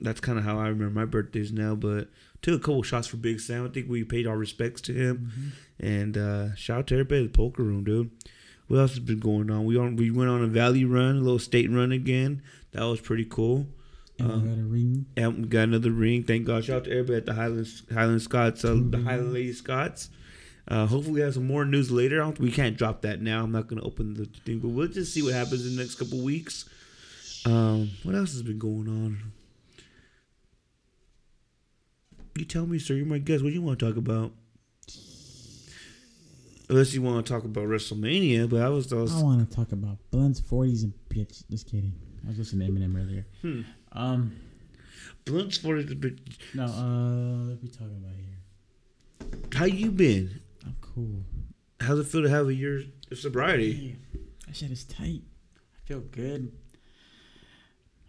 that's kind of how I remember my birthdays now. But took a couple shots for Big Sam. I think we paid our respects to him. And uh, shout out to everybody at the poker room, dude. What else has been going on? We on we went on a valley run, a little state run again. That was pretty cool.
And I got a ring.
And we got another ring. Thank God. Shout out to everybody at the Highland Highland Scots, uh, the Highland Lady Scots. Uh, hopefully, we have some more news later. I We can't drop that now. I'm not going to open the thing, but we'll just see what happens in the next couple weeks. Um, what else has been going on? You tell me, sir. You're my guest. What do you want to talk about? Unless you want to talk about WrestleMania, but I was, I was
I want to talk about blunts, 40s, and bitch. Just kidding. I was listening to Eminem earlier.
hmm.
Um,
Blunt's 40s and bitch.
no, uh, what are we talking about here?
How you been?
I'm cool.
How's it feel to have a year of sobriety?
That shit is tight. I feel good.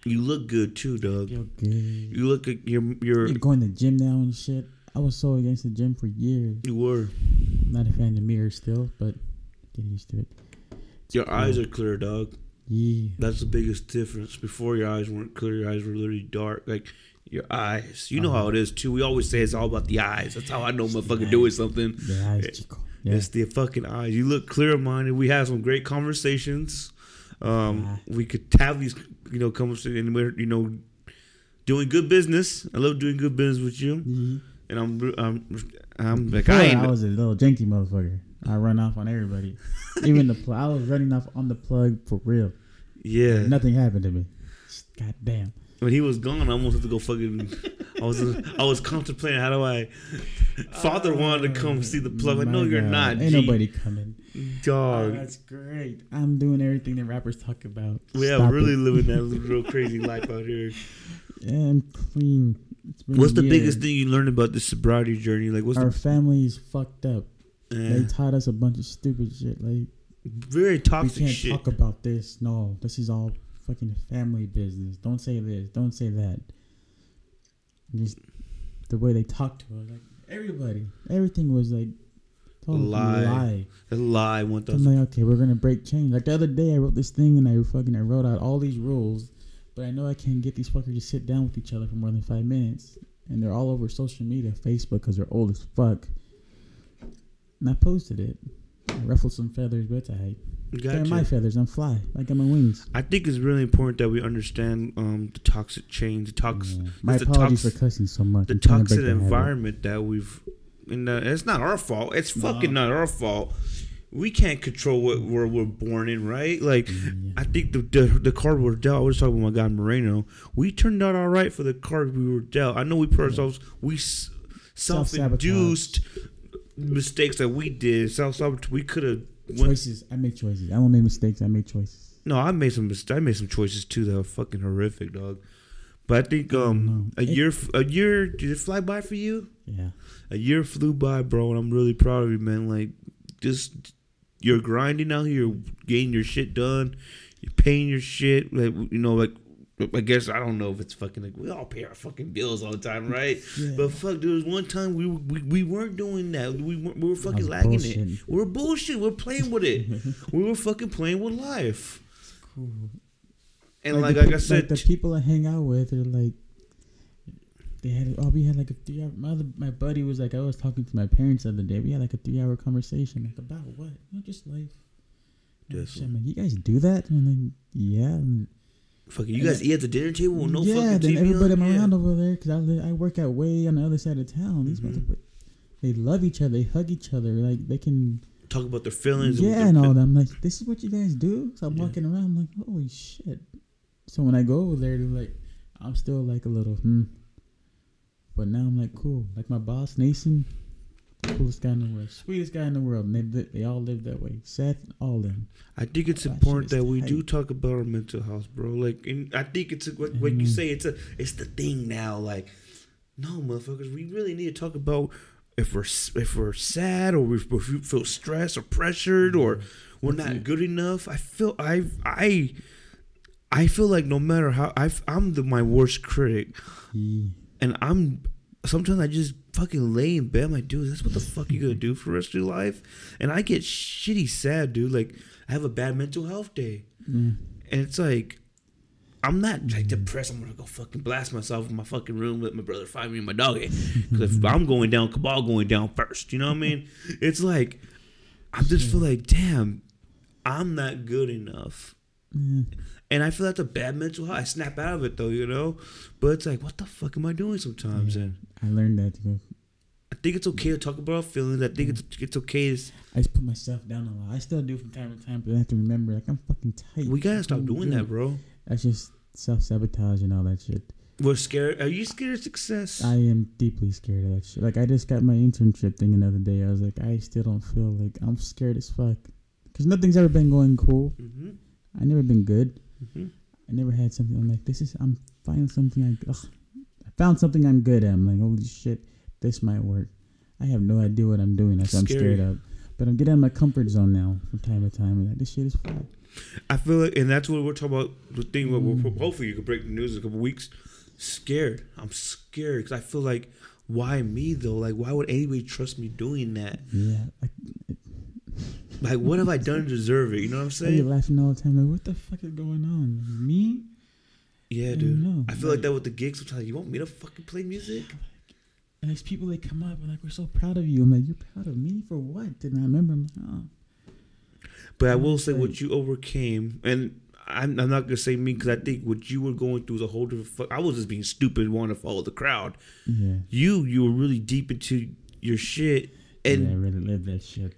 You look good too,
I
dog.
feel good.
You look like you're you're
You're going to the gym now and shit. I was so against the gym for years.
you were.
Not a fan of mirrors still, but get used to it. It's
Your
cool.
eyes are clear, dog.
Yeah.
That's the biggest difference. Before your eyes weren't clear, your eyes were literally dark. Like your eyes. You know how it is too. We always say it's all about the eyes. That's how I know motherfucker doing something.
The eyes, chico. Yeah.
It's the fucking eyes. You look clear minded. We had some great conversations. Um, we could have these, you know, conversations, and we're, you know, doing good business. I love doing good business with you,
Yeah.
and I'm, I'm, I'm like
Before,
I
I, was a little janky motherfucker. I run off on everybody. *laughs* Even the plug. I was running off on the plug for real.
yeah,
Nothing happened to me. God damn.
When he was gone, I almost had to go fucking. I was, I was contemplating how do I. Father wanted to come see the plug. I know you're
God.
not.
Ain't
G.
nobody coming.
dog.
Oh, that's great. I'm doing everything that rappers talk about.
we are really
it.
living that *laughs* real crazy life out here.
Yeah, I'm clean. It's been
What's the
year.
biggest thing you learned about this sobriety journey? Like, what's
Our
the
family's fucked up.
eh,
They taught us a bunch of stupid shit. Like
very toxic.
we can't
shit?
talk about this. No, this is all fucking family business. Don't say this. Don't say that. Just the way they talk to us, like everybody, everything was like total
Lie.
lie.
A lie. One
I'm like, okay, we're gonna break chains. Like the other day, I wrote this thing and I fucking I wrote out all these rules, but I know I can't get these fuckers to sit down with each other for more than five minutes, and they're all over social media, Facebook, because they're old as fuck. And I posted it. I ruffled some feathers, but it's. They're
Gotcha.
my feathers. I'm fly. I got my wings.
I think it's really important that we understand um, the toxic chains, the toxic,
Yeah. My apologies
tox-
for cussing so much.
the
I'm to
toxic
break the habit.
environment that we've. And uh, it's not our fault. It's
No.
fucking not our fault. We can't control what where we're born in, right? Like,
Yeah.
I think the, the the card we're dealt. I was talking with my guy Moreno. We turned out all right for the card we were dealt. I know we put ourselves we self-induced mistakes that we did. Self we could have.
Choices. I make choices. I don't make mistakes. I make choices.
No, I made some. mis- I made some choices too that were fucking horrific, dog. But I think um
no.
a year a year did it fly by for you?
Yeah.
A year flew by, bro, and I'm really proud of you, man. Like just you're grinding out here, you're getting your shit done, you're paying your shit. Like you know, like I guess I don't know if it's fucking like we all pay our fucking bills all the time, right?
Yeah.
But fuck, there was one time we we, we weren't doing that. We we were fucking
bullshitting.
it. We're bullshit. We are playing with it. *laughs* we were fucking playing with life.
Cool.
And like,
the
like, I said,
the people I hang out with are like, they had. Oh, we had like a three. Hour, my other, my buddy was like, I was talking to my parents the other day. We had like a three hour conversation. Like about what? Not just life. Like, shit, man, you guys do that? And I'm yeah. And
fucking, you guys eat at the dinner table with no
yeah,
fucking
then
TV
everybody
on?
I'm
Yeah.
around over there because I, I work out way on the other side of town. These
Mhm.
they love each other. They hug each other. Like they can.
Talk about their feelings.
Yeah,
and
and all that. I'm like, this is what you guys do. So I'm
Yeah.
walking around, I'm like, holy shit. So when I go over there, they're like, I'm still like a little, hmm. But now I'm like, cool. Like my boss, Nason, coolest guy in the world, sweetest guy in the world. And they, they, all live that way. Seth, all them.
I think it's
That
important that we do talk about our mental health, bro. Like, and I think it's a, like, like you
Mhm.
say, it's a, it's the thing now. Like, no, motherfuckers, we really need to talk about if we're if we're sad or if we feel stressed or pressured or we're not good enough. I feel I I I feel like no matter how I I'm the my worst critic, and I'm sometimes I just fucking lay in bed. I'm like, dude, that's what the fuck you gonna do for the rest of your life? And I get shitty sad, dude. Like I have a bad mental health day,
Yeah.
and it's like. I'm not like mm. depressed. I'm gonna go fucking blast myself in my fucking room, with my brother find me and my doggy. *laughs* Because if I'm going down, Cabal going down first. You know what I mean? *laughs* It's like I just feel like, damn, I'm not good enough.
Yeah.
And I feel that's a bad mental health. I snap out of it though, you know. But it's like, what the fuck am I doing sometimes?
Yeah.
And
I learned that to go.
I think it's okay to talk about our feelings. I think it's it's okay. To,
I just put myself down a lot. I still do from time to time, but I have to remember, like, I'm fucking tight.
we gotta stop doing
good.
that, bro.
That's just self sabotage and all that shit.
We're scared. Are you scared of success?
I am deeply scared of that shit. Like I just got my internship thing another day. I was like, I still don't feel like I'm scared as fuck because nothing's ever been going cool.
mm-hmm.
I never been good.
Mm-hmm.
I never had something. I'm like, this is. I'm finding something. I, ugh, I found something I'm good at. I'm like, holy shit, this might work. I have no idea what I'm doing. That's I'm scared of. But I'm getting out of my comfort zone now from time to time. And like, this shit is fun.
I feel like, and that's what we're talking about. The thing where
Mm.
hopefully you can break the news in a couple weeks. Scared. I'm scared because I feel like, why me though? Like, why would anybody trust me doing that?
Yeah. I,
Like, what have I done to deserve it? You know what I'm saying?
laughing all the time. Like, what the fuck is going on? Me?
Yeah,
I
dude.
know.
I feel like that with the gigs sometimes. You want me to fucking play music?
And there's people that come up and like, we're so proud of you. I'm like, you're proud of me for what? And I remember, I'm like, oh.
But I will say
like-
what you overcame, and I'm, I'm not gonna say me because I think what you were going through was a whole different. Fu- I was just being stupid, wanting to follow the crowd.
Yeah.
You, you were really deep into your shit, and
yeah, I really live that shit.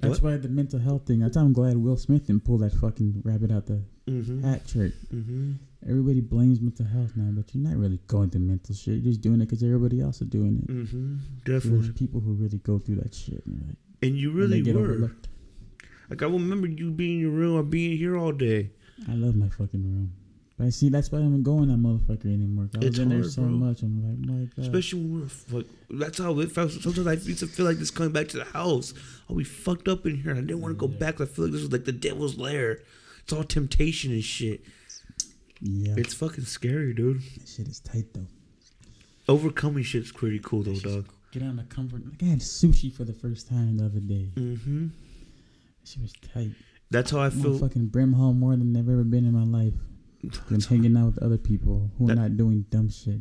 That's why the mental health thing. That's why I'm glad Will Smith didn't pull that fucking rabbit out the
mm-hmm,
hat trick.
mm-hmm.
Everybody blames mental health now, but you're not really going through mental shit. You're just doing it because everybody else is doing it.
Mm-hmm.
There's
Definitely.
people who really go through that shit. And, you're
And you really
get
were.
overlooked.
Like I remember you being in your room or being here all day.
I love my fucking room. But I see, that's why I'm going that motherfucker anymore. I was
It's
in there
hard,
so
bro.
much. I'm like, my God.
Especially when we're like, that's how it felt. Sometimes I used to feel like this coming back to the house. Oh, we fucked up in here. And I didn't want to go back. I feel like this was like the devil's lair. It's all temptation and shit.
yeah.
It's fucking scary, dude.
that shit is tight, though.
Overcoming shit's pretty cool though, dog.
Get out of comfort. Like, I had sushi for the first time the other day.
Mm-hmm.
That shit was tight.
That's how I
I'm
feel.
fucking brimhole more than I've ever been in my life. Been hanging out with other people who are
That-
not doing dumb shit.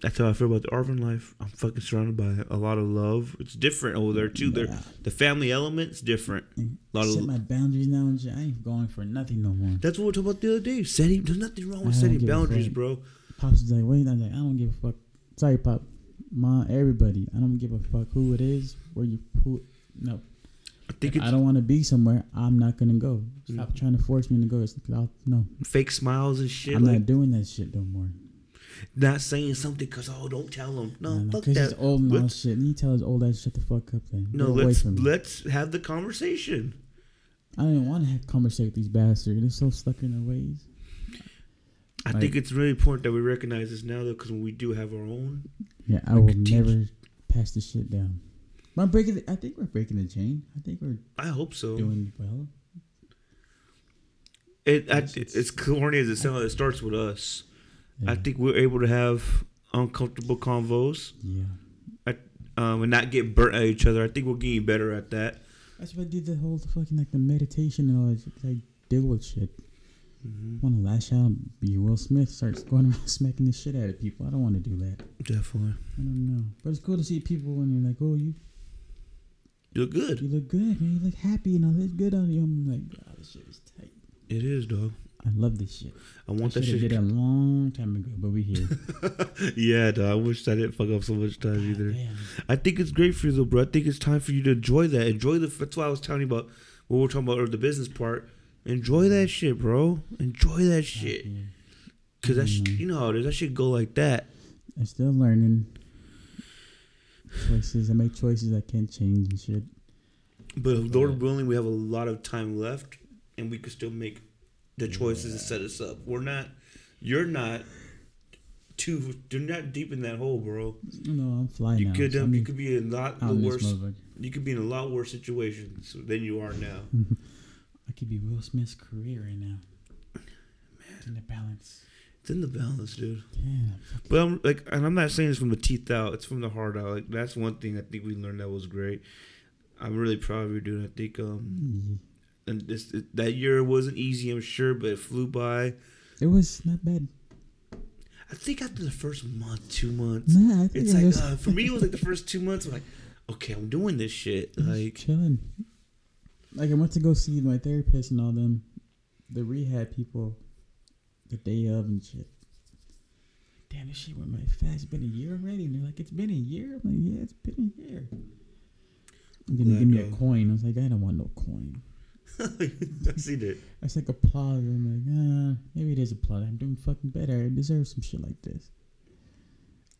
That's how I feel about the Arvin life. I'm fucking surrounded by a lot of love. It's different over there too. There,
Yeah.
the family element's different. Mm. A lot
Set
of.
my boundaries now and shit. I ain't going for nothing no more.
That's what we talked about the other day. Setting. There's nothing wrong with
I
setting boundaries, bro.
Pops is like, wait, I'm like, I don't give a fuck. Sorry, Pop. Ma, everybody. I don't give a fuck who it is, where you, who, no.
I think
I don't want to be somewhere, I'm not going to go. Stop trying to force me to go. It's I'll, no,
fake smiles and shit.
I'm
like
not doing that shit no more.
not saying something because oh, don't tell them. No,
Nah, nah,
fuck
Cause he's old and all shit. And he tell his old ass shut the fuck up then.
No,
Get
let's let's have the conversation.
I don't even want to have conversation with these bastards. They're so stuck in their ways.
I
Like-
think it's really important that we recognize this now, though, because when we do have our own,
Yeah, I will
teach-
never pass this shit down. But I'm breaking. The, I think we're breaking the chain. I think we're
I hope so.
doing well.
It, I,
it's-
it's corny as it sounds. It starts with us.
Yeah.
I think we're able to have uncomfortable convos
Yeah, I,
um, and not get burnt at each other. I think we're getting better at that.
that's why I did the whole fucking like the meditation and all that. I deal with shit.
hmm
want to lash out, be Will Smith, starts going around *laughs* smacking the shit out of people. I don't want to do that.
Definitely.
I don't know, but it's cool to see people when you're like, oh, you
You look good.
you look good, man. You look happy and all this good on you. I'm like, oh, this shit is tight.
It is, dog.
I love this shit.
I want
I
that shit.
did a long time ago, but we here. *laughs*
yeah, dog. I wish I didn't fuck up so much time either.
Damn.
I think it's great for you though, bro. I think it's time for you to enjoy that. Enjoy the. That's why I was telling you about what we're talking about, or the business part. Enjoy that shit, bro. Enjoy that shit, cause that sh- you know how it is. That should go like that.
I'm still learning. Choices. I make choices I can't change and shit.
But Lord
Right.
willing, we have a lot of time left, and we could still make the choices to set us up. We're not. You're not. Too. You're not deep in that hole, bro.
No, I'm flying
You
now.
could.
so
Um, you could be in a lot
this
worse. You could be in a lot worse situations than you are now. *laughs*
I could be Will Smith's career right now. In the balance.
It's in the balance, dude.
Damn.
But I'm like, and I'm not saying it's from the teeth out. It's from the heart out. Like that's one thing I think we learned that was great. I'm really proud of you, dude. I think um, and this that year wasn't easy, I'm sure, but it flew by.
It was not bad.
I think after the first month, two months,
Nah, I think
it's
it
like
was,
uh, for me, it was like the first two months. I'm like, okay, I'm doing this shit. Like,
chilling. Like I went to go see my therapist and all them, the rehab people, the day of and shit. Damn, this shit went my fast. It's been a year already. And they're like, it's been a year. I'm like, yeah, it's been a year. And then they give me a coin. I was like, I don't want no coin.
I seen it.
It's like applause. I'm like, ah, maybe it is a applause. I'm doing fucking better. I deserve some shit like this.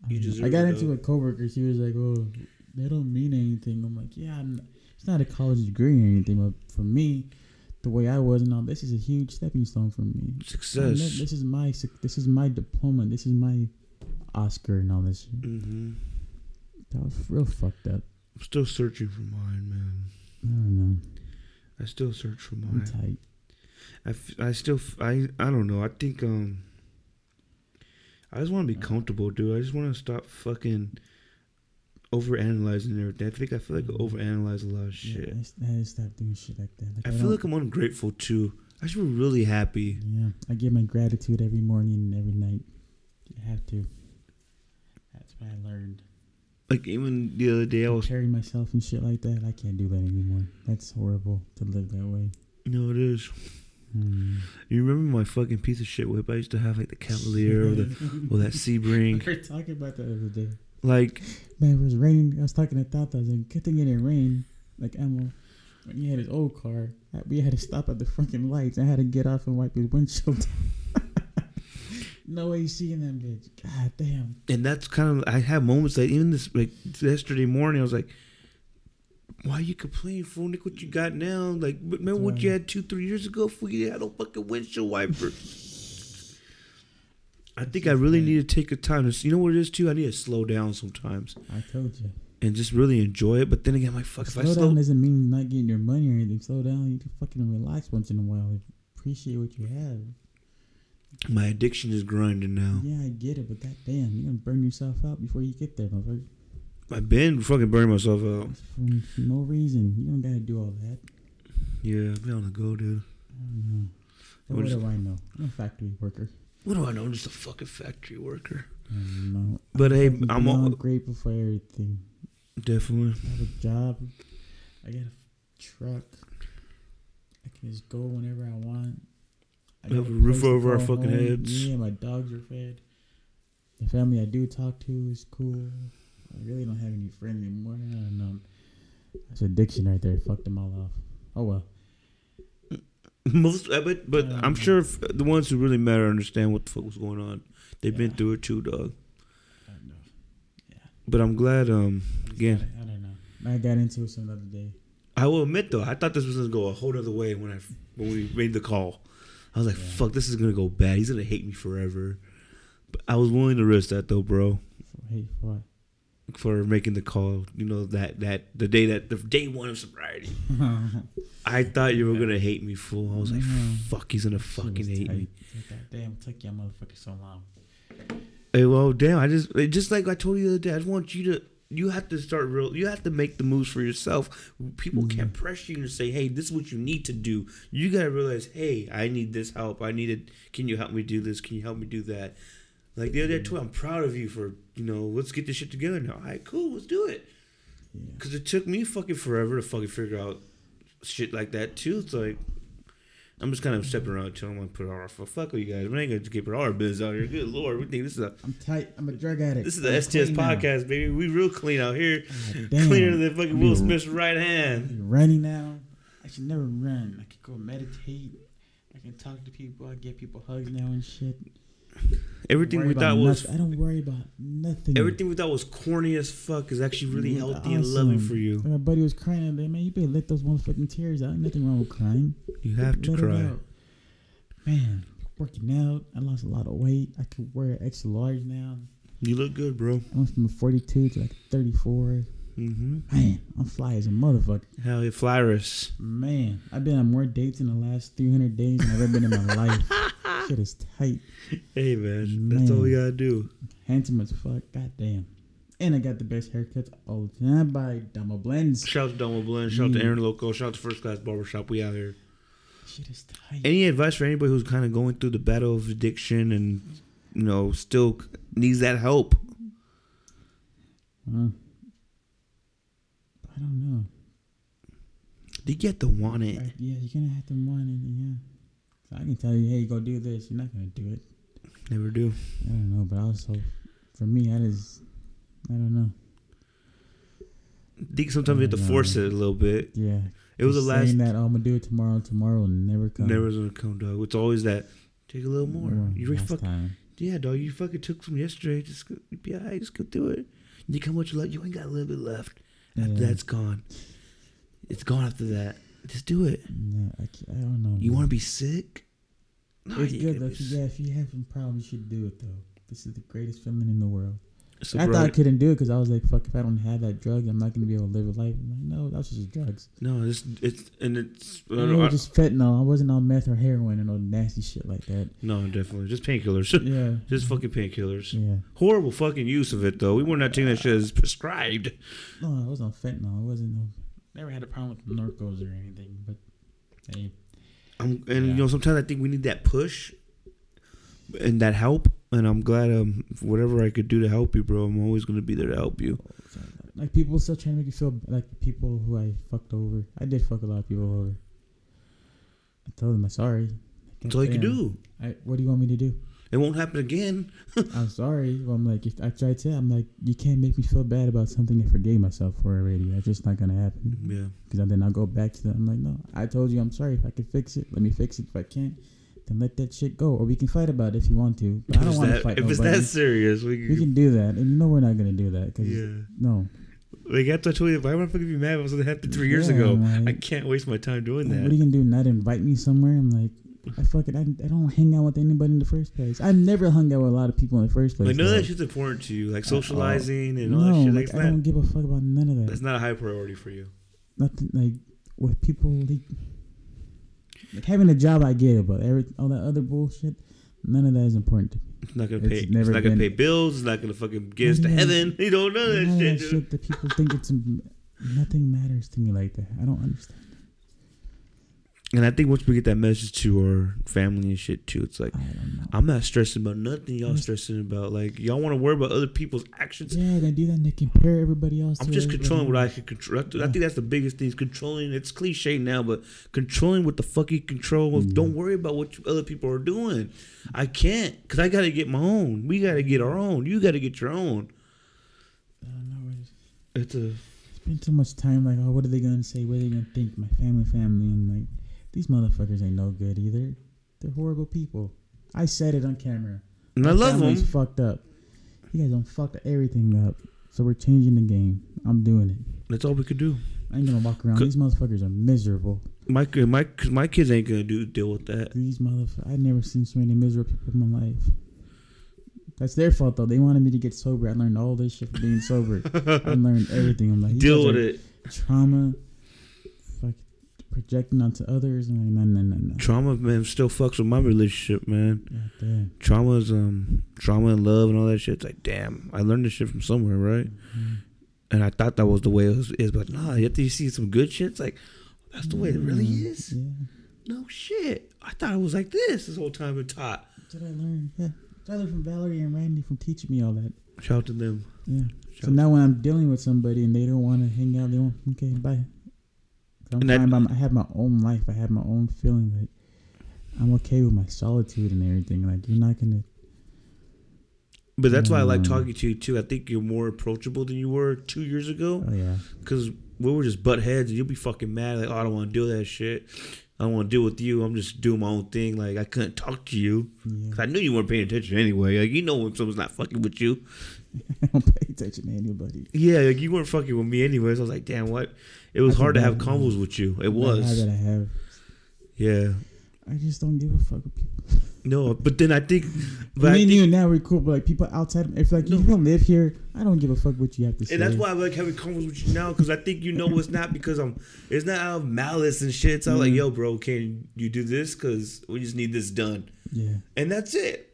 I,
You deserve
I got
it,
into
though.
a coworker. She was like, "Oh, they don't mean anything." I'm like, "Yeah, I'm, it's not a college degree or anything, but for me, the way I was and all, this is a huge stepping stone for me.
Success.
This is my this is my diploma. This is my Oscar and all this shit.
hmm
That was real fucked up.
I'm still searching for mine, man.
I don't know.
I still search for
I'm
mine.
tight.
I, f- I still f- I I don't know. I think um. I just want to be comfortable, dude. I just want to stop fucking overanalyzing everything. I think I feel like I overanalyze a lot of shit.
I, s- I to stop doing shit like that. Like,
I
I
feel like I'm ungrateful too. I should be really happy.
Yeah, I give my gratitude every morning and every night. You have to. That's what I learned.
Like even the other day, I was.
Comparing myself and shit like that, I can't do that anymore. That's horrible to live that way.
You know it is.
Hmm.
You remember my fucking piece of shit whip? I used to have like the Cavalier or the *laughs* or that Sebring. *laughs*
we were talking about that the other day.
Like
Man, it was raining. I was talking to Tata. I was like, good thing it didn't rain. Like Emma, when he had his old car, we had to stop at the fucking lights. I had to get off and wipe his windshield. *laughs* no way you seeing that bitch. God damn.
and that's kind of I have moments like even this like yesterday morning I was like, why you complaining fool? Look what you got now. Like remember what you had two three years ago? If you had no fucking windshield wiper. I think I really need to take a time to. You know what it is too? I need to slow down sometimes
I told you.
and just really enjoy it. But then again, I'm like, fuck, if I
slow
slow,
down doesn't mean not getting your money or anything. Slow down. You can fucking relax once in a while. Appreciate what you have.
my addiction is grinding now.
Yeah, I get it, but that damn, you're gonna burn yourself out before you get there, motherfucker.
I've been fucking burning myself out.
For, no reason. You don't gotta do all that.
Yeah, I've been on the go, dude.
I don't know.
What
do I know? I'm a factory worker.
What do I know? I'm just a fucking factory worker.
I don't know.
But hey,
fucking
I'm all,
grateful for everything.
definitely.
I have a job. I got a truck. I can just go whenever I want. I
We have a roof over our fucking
home.
heads.
Yeah, my dogs are fed. The family I do talk to is cool. I really don't have any friends anymore. I don't know. That's addiction right there. Fucked them all off. Oh well.
Most, bet, but
Yeah.
I'm sure the ones who really matter understand what the fuck was going on. They've been through it too, dog.
I.
But I'm glad. Um, again,
I, I don't know. I got into it some other day.
I will admit though, I thought this was gonna go a whole other way when I when we made the call. I was like,
Yeah.
fuck, this is gonna go bad. He's gonna hate me forever. But I was willing to risk that though, bro,
for what?
For making the call. You know that that the day that the day one of sobriety. *laughs* I thought you were gonna hate me, fool. I was like,
Mhm.
fuck, he's gonna fucking hate
tight.
me.
Like, damn, it took y'all motherfuckers so long.
Hey, well, damn. I just just like I told you the other day. I just want you to. You have to start real. You have to make the moves for yourself. People can't pressure you to say, "Hey, this is what you need to do." You gotta realize, "Hey, I need this help. I need it. Can you help me do this? Can you help me do that?" Like the other day, too. I'm proud of you for you know. Let's get this shit together now. All right, cool. Let's do it.
Yeah.
Because it took me fucking forever to fucking figure out shit like that too. It's like I'm just kind of stepping around, telling them to put our fuck with you guys. We ain't gonna keep it our business out here. Good lord, we think this is a
I'm tight. I'm a drug addict.
this is the STS
clean now.
podcast, baby. We real clean out here.
God damn.
Cleaner than fucking
I'm
Will Smith's right hand.
I'm running now. I should never run. I could go meditate. I can talk to people. I get people hugs now and shit.
Everything we thought was
nothing. I don't worry about nothing.
everything we thought was corny as fuck is actually really
Mm,
healthy and loving for you.
And My buddy was crying day. Man, you better let those motherfucking tears out. Nothing wrong with crying.
You have to
Let
cry.
Man, working out. I lost a lot of weight. I could wear extra large now.
You look good, bro.
I went from a 42 to like 34.
Mm-hmm.
Man, I'm fly as a motherfucker.
Hell, yeah, Flyrus.
Man, I've been on more dates in the last 300 days than I've ever been in my *laughs* life. Shit is tight.
Hey, man, that's all we gotta do.
Handsome as fuck. God damn. And I got the best haircuts all the time by Dama Blends.
Shout out to Domo Blends. Shout out to
Mm.
Aaron Loco. Shout out to First Class Barbershop. We out here.
Shit is tight.
Any advice for anybody who's kind of going through the battle of addiction and you know still needs that help?
Uh, I don't know.
They get to want it.
Yeah, you're gonna have to want it. Yeah. So I can tell you, hey, go do this. You're not gonna do it.
Never do.
I don't know, but also, for me, that is, I don't know.
I think sometimes we have to force it a little bit.
Yeah,
It was the last.
saying that oh, I'm gonna do it tomorrow. Tomorrow will never come.
Never gonna come, dog. It's always that. Take a little more. You
last
fuck.
time.
Yeah, dog. You fucking took some yesterday. Just go, be alright. Just go do it. You come what you like. You ain't got a little bit left. After
Yeah.
that's gone. It's gone after that. Just do it.
No, I, I don't know.
You want to be sick? No,
It's good though. If you, yeah, if you have some problems, you should do it though. This is the greatest feeling in the world.
So,
I
bro,
thought I couldn't do it because I was like, "Fuck! If I don't have that drug, I'm not gonna be able to live a life." I'm like, no, that's just drugs.
No, it's it's and it's I know,
was
I-
just fentanyl. I wasn't on meth or heroin or no nasty shit like that.
no, definitely just painkillers. *laughs*
Yeah,
just fucking painkillers.
yeah.
Horrible fucking use of it though. We were not taking that shit as prescribed.
No, I was on fentanyl. I wasn't. No, never had a problem with narcos or anything. But hey,
I'm, and
Yeah.
you know, sometimes I think we need that push and that help. And I'm glad um whatever I could do to help you, bro. I'm always gonna be there to help you.
like people still trying to make you feel like people who I fucked over. I did fuck a lot of people over. I told them I'm sorry.
That's all you can do.
I, what do you want me to do?
It won't happen again. *laughs*
I'm sorry. Well, I'm like, if I tried to, I'm like, you can't make me feel bad about something I forgave myself for already. That's just not gonna happen.
Yeah.
Because then I'll go back to them. I'm like, no, I told you I'm sorry. If I can fix it, let me fix it. If I can't, then let that shit go. Or we can fight about it if you want to. But I don't want to fight
if it's that serious, we
we
can.
can do that, and you know we're not gonna do that. Cause
Yeah.
no,
Like after I told you, why would I fucking be mad if it was gonna happen three years
Yeah,
ago?
like-
I can't waste my time doing that.
what are you gonna do? Not invite me somewhere? I'm like, I fucking, I, I don't hang out with anybody in the first place. I've never hung out with a lot of people in the first place.
Like none of that shit's important to you, like socializing and all
no,
that shit. Like,
like, I
not,
don't give a fuck about none of that.
that's not a high priority for you.
Nothing like with people like, like having a job. I get it, but every all that other bullshit, none of that is important to me.
It's not gonna
It's
pay. It's
never
not gonna pay bills. It's not gonna fucking get us to heaven. *laughs* You don't know that shit,
that shit that people think it's *laughs* nothing matters to me like that. I don't understand.
And I think once we get that message to our family and shit too, it's like
I don't know.
I'm not stressing about nothing. Y'all stressing about like y'all want to worry about other people's actions.
Yeah, they do that and they compare everybody else.
I'm just controlling what I can control. I think that's the biggest thing. Is controlling. It's cliche now, but controlling what the fuck you control.
Yeah.
Don't worry about what you- other people are doing. I can't because I got to get my own. We got to get our own. You got to get your own.
I don't know. It's,
It's a
spend too much time like, oh, what are they gonna say? What are they gonna think? My family, family, and like, these motherfuckers ain't no good either. They're horrible people. I said it on camera.
and I
My
love
family's
them.
fucked up. You guys don't fuck everything up. So we're changing the game. I'm doing it.
That's all we could do.
I ain't gonna walk around. These motherfuckers are miserable.
My my my kids ain't gonna do deal with that.
These motherfuckers. I've never seen so many miserable people in my life. That's their fault though. They wanted me to get sober. I learned all this shit from being sober. *laughs* I learned everything. I'm like,
Deal with it.
Trauma, projecting onto others. I'm like, no, no, no, no.
Trauma, man, still fucks with my relationship, man.
God damn.
Trauma's um trauma and love and all that shit. It's like, damn, I learned this shit from somewhere, right?
Mm-hmm.
And I thought that was the way it was, is, but nah, after you see some good shit, it's like, that's the way it really is.
Yeah.
No shit. I thought it was like this this whole time. Been taught.
That's what I learned. Yeah. That's what I learned from Valerie and Randy from teaching me all that.
Shout out to them.
Yeah. So now when I'm dealing with somebody and they don't want to hang out, they want okay, bye. I'm
And that-
fine. by I have my own life. I have my own feeling. Like I'm okay with my solitude and everything. Like you're not gonna.
But that's why I like
Mm.
talking to you too. I think you're more approachable than you were two years ago.
Oh yeah.
Because we were just butt heads, and you'll be fucking mad. Like, oh, I don't want to do that shit. I don't want to deal with you. I'm just doing my own thing. Like, I couldn't talk to you.
Yeah.
'Cause I knew you weren't paying attention anyway. Like, you know when someone's not fucking with you. *laughs*
I don't pay attention to anybody.
Yeah, like you weren't fucking with me anyways. I was like, damn, what? It was
a
hard to have convos with you. It was.
I have.
Yeah.
I just don't give a fuck with people.
No, but then I think, but I
me and you now we're cool, but like people outside, if like
No.
you don't live here, I don't give a fuck what you have to say.
and that's why I like having convos with you now because I think you know it's not because I'm. It's not out of malice and shit. so i'm like,
Mm.
yo, bro, can you do this? Because we just need this done.
Yeah.
and that's it.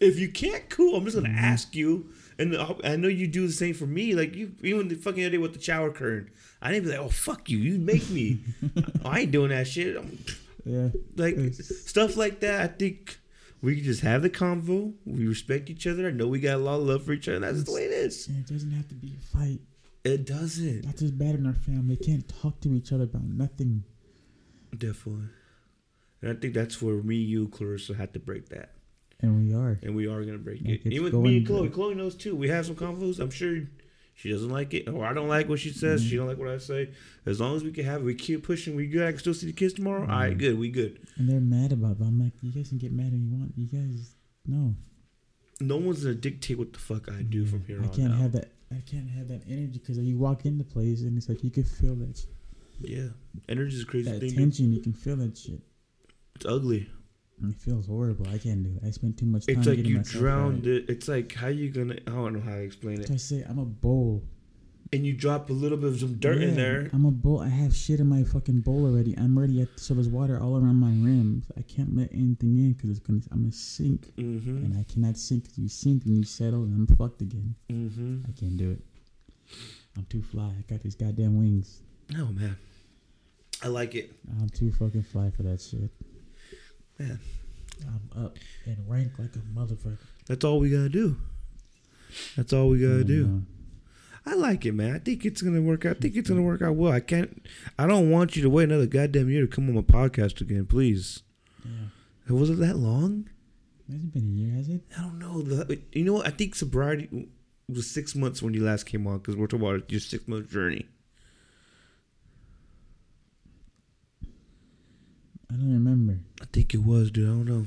If you can't, cool. I'm just gonna
Mm-hmm.
ask you, and I know you do the same for me. Like you, even the fucking other day with the shower curtain, I didn't be like, "Oh fuck you, you make me." *laughs* I ain't doing that shit. I'm,
Yeah.
like
It's-
stuff like that. I think we can just have the convo. We respect each other. I know we got a lot of love for each other. That's just the way it is.
It doesn't have to be a fight.
It doesn't
That's just bad in our family. They can't talk to each other about nothing.
definitely. And I think that's where me, you, Clarissa, had to break that.
And we are.
and we are gonna break
Like,
it. Even me and Chloe. Chloe knows too. We have some convos. I'm sure She doesn't like it, or I don't like what she says.
Mm-hmm.
She don't like what I say. As long as we can have it, we keep pushing. We good. I can still see the kids tomorrow.
Mm-hmm.
All right, good. We good.
And they're mad about it. But I'm like, you guys can get mad if you want. You guys, no.
No one's gonna dictate what the fuck I do from here
I
on
can't
out.
have that. I can't have that energy because you walk into place and it's like you can feel that,
yeah, energy is a crazy
that
thing. dude.
tension. You can feel that shit.
It's ugly.
It feels horrible. I can't do it. I spent too much time.
It's like
getting
you
myself
drowned
right.
it. It's like how you gonna? I don't know how to explain it.
I say I'm a bowl.
And you drop a little bit of some dirt in there.
I'm a bowl. I have shit in my fucking bowl already. I'm already at so there's water all around my rims. I can't let anything in because it's gonna. I'm gonna sink,
Mm-hmm.
and I cannot sink. 'cause you sink and you settle, and I'm fucked again.
Mm-hmm.
I can't do it. I'm too fly. I got these goddamn wings.
Oh man, I like it.
I'm too fucking fly for that shit.
Man,
I'm up and rank like a motherfucker.
that's all we gotta do. That's all we gotta
I
do.
know.
I like it, man. I think it's gonna work out. I think it's gonna work out well. I can't. I don't want you to wait another goddamn year to come on my podcast again, please.
Yeah.
Was it that long?
Hasn't been a year, has it?
I don't know. The, you know what? I think sobriety was six months when you last came on because we're talking about your six month journey.
I don't remember.
I think it was, dude. I don't know.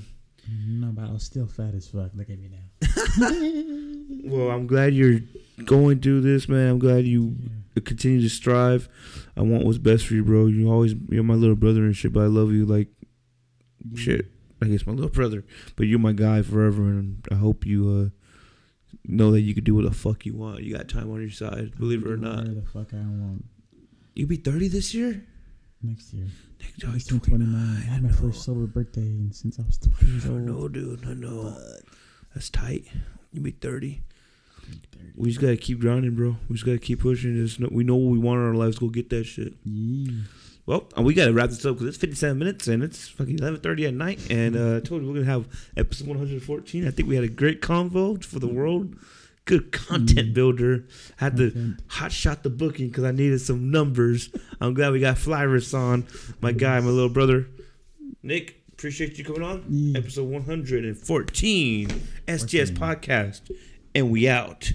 No, but I was still fat as fuck. Look at me now. *laughs*
Well, I'm glad you're going through this, man. I'm glad you continue to strive. I want what's best for you, bro. You always you're my little brother and shit, but I love you like shit. I guess my little brother, but you're my guy forever, and I hope you uh know that you can do what the fuck you want. You got time on your side, believe it or not.
The fuck I want
You be 30 this year?
Next year.
Next
I
year,
was 29. I had my
know.
first sober birthday and since I was 20 years
I
old.
know, dude. I know. That's tight. You be 30. We just gotta keep grinding, bro. We just gotta keep pushing. There's no, we know what we want in our lives. Go get that shit.
Yeah.
Well, uh, we gotta wrap this up because it's 57 minutes and it's fucking 11:30 at night. And uh, I told you we're gonna have episode 114. I think we had a great convo for the world. Good content
Mm.
builder. Had to hot shot the booking because I needed some numbers. I'm glad we got Flyrus on. My guy, my little brother, Nick. Appreciate you coming on.
Yeah.
Episode 114, STS
14.
podcast, and we out.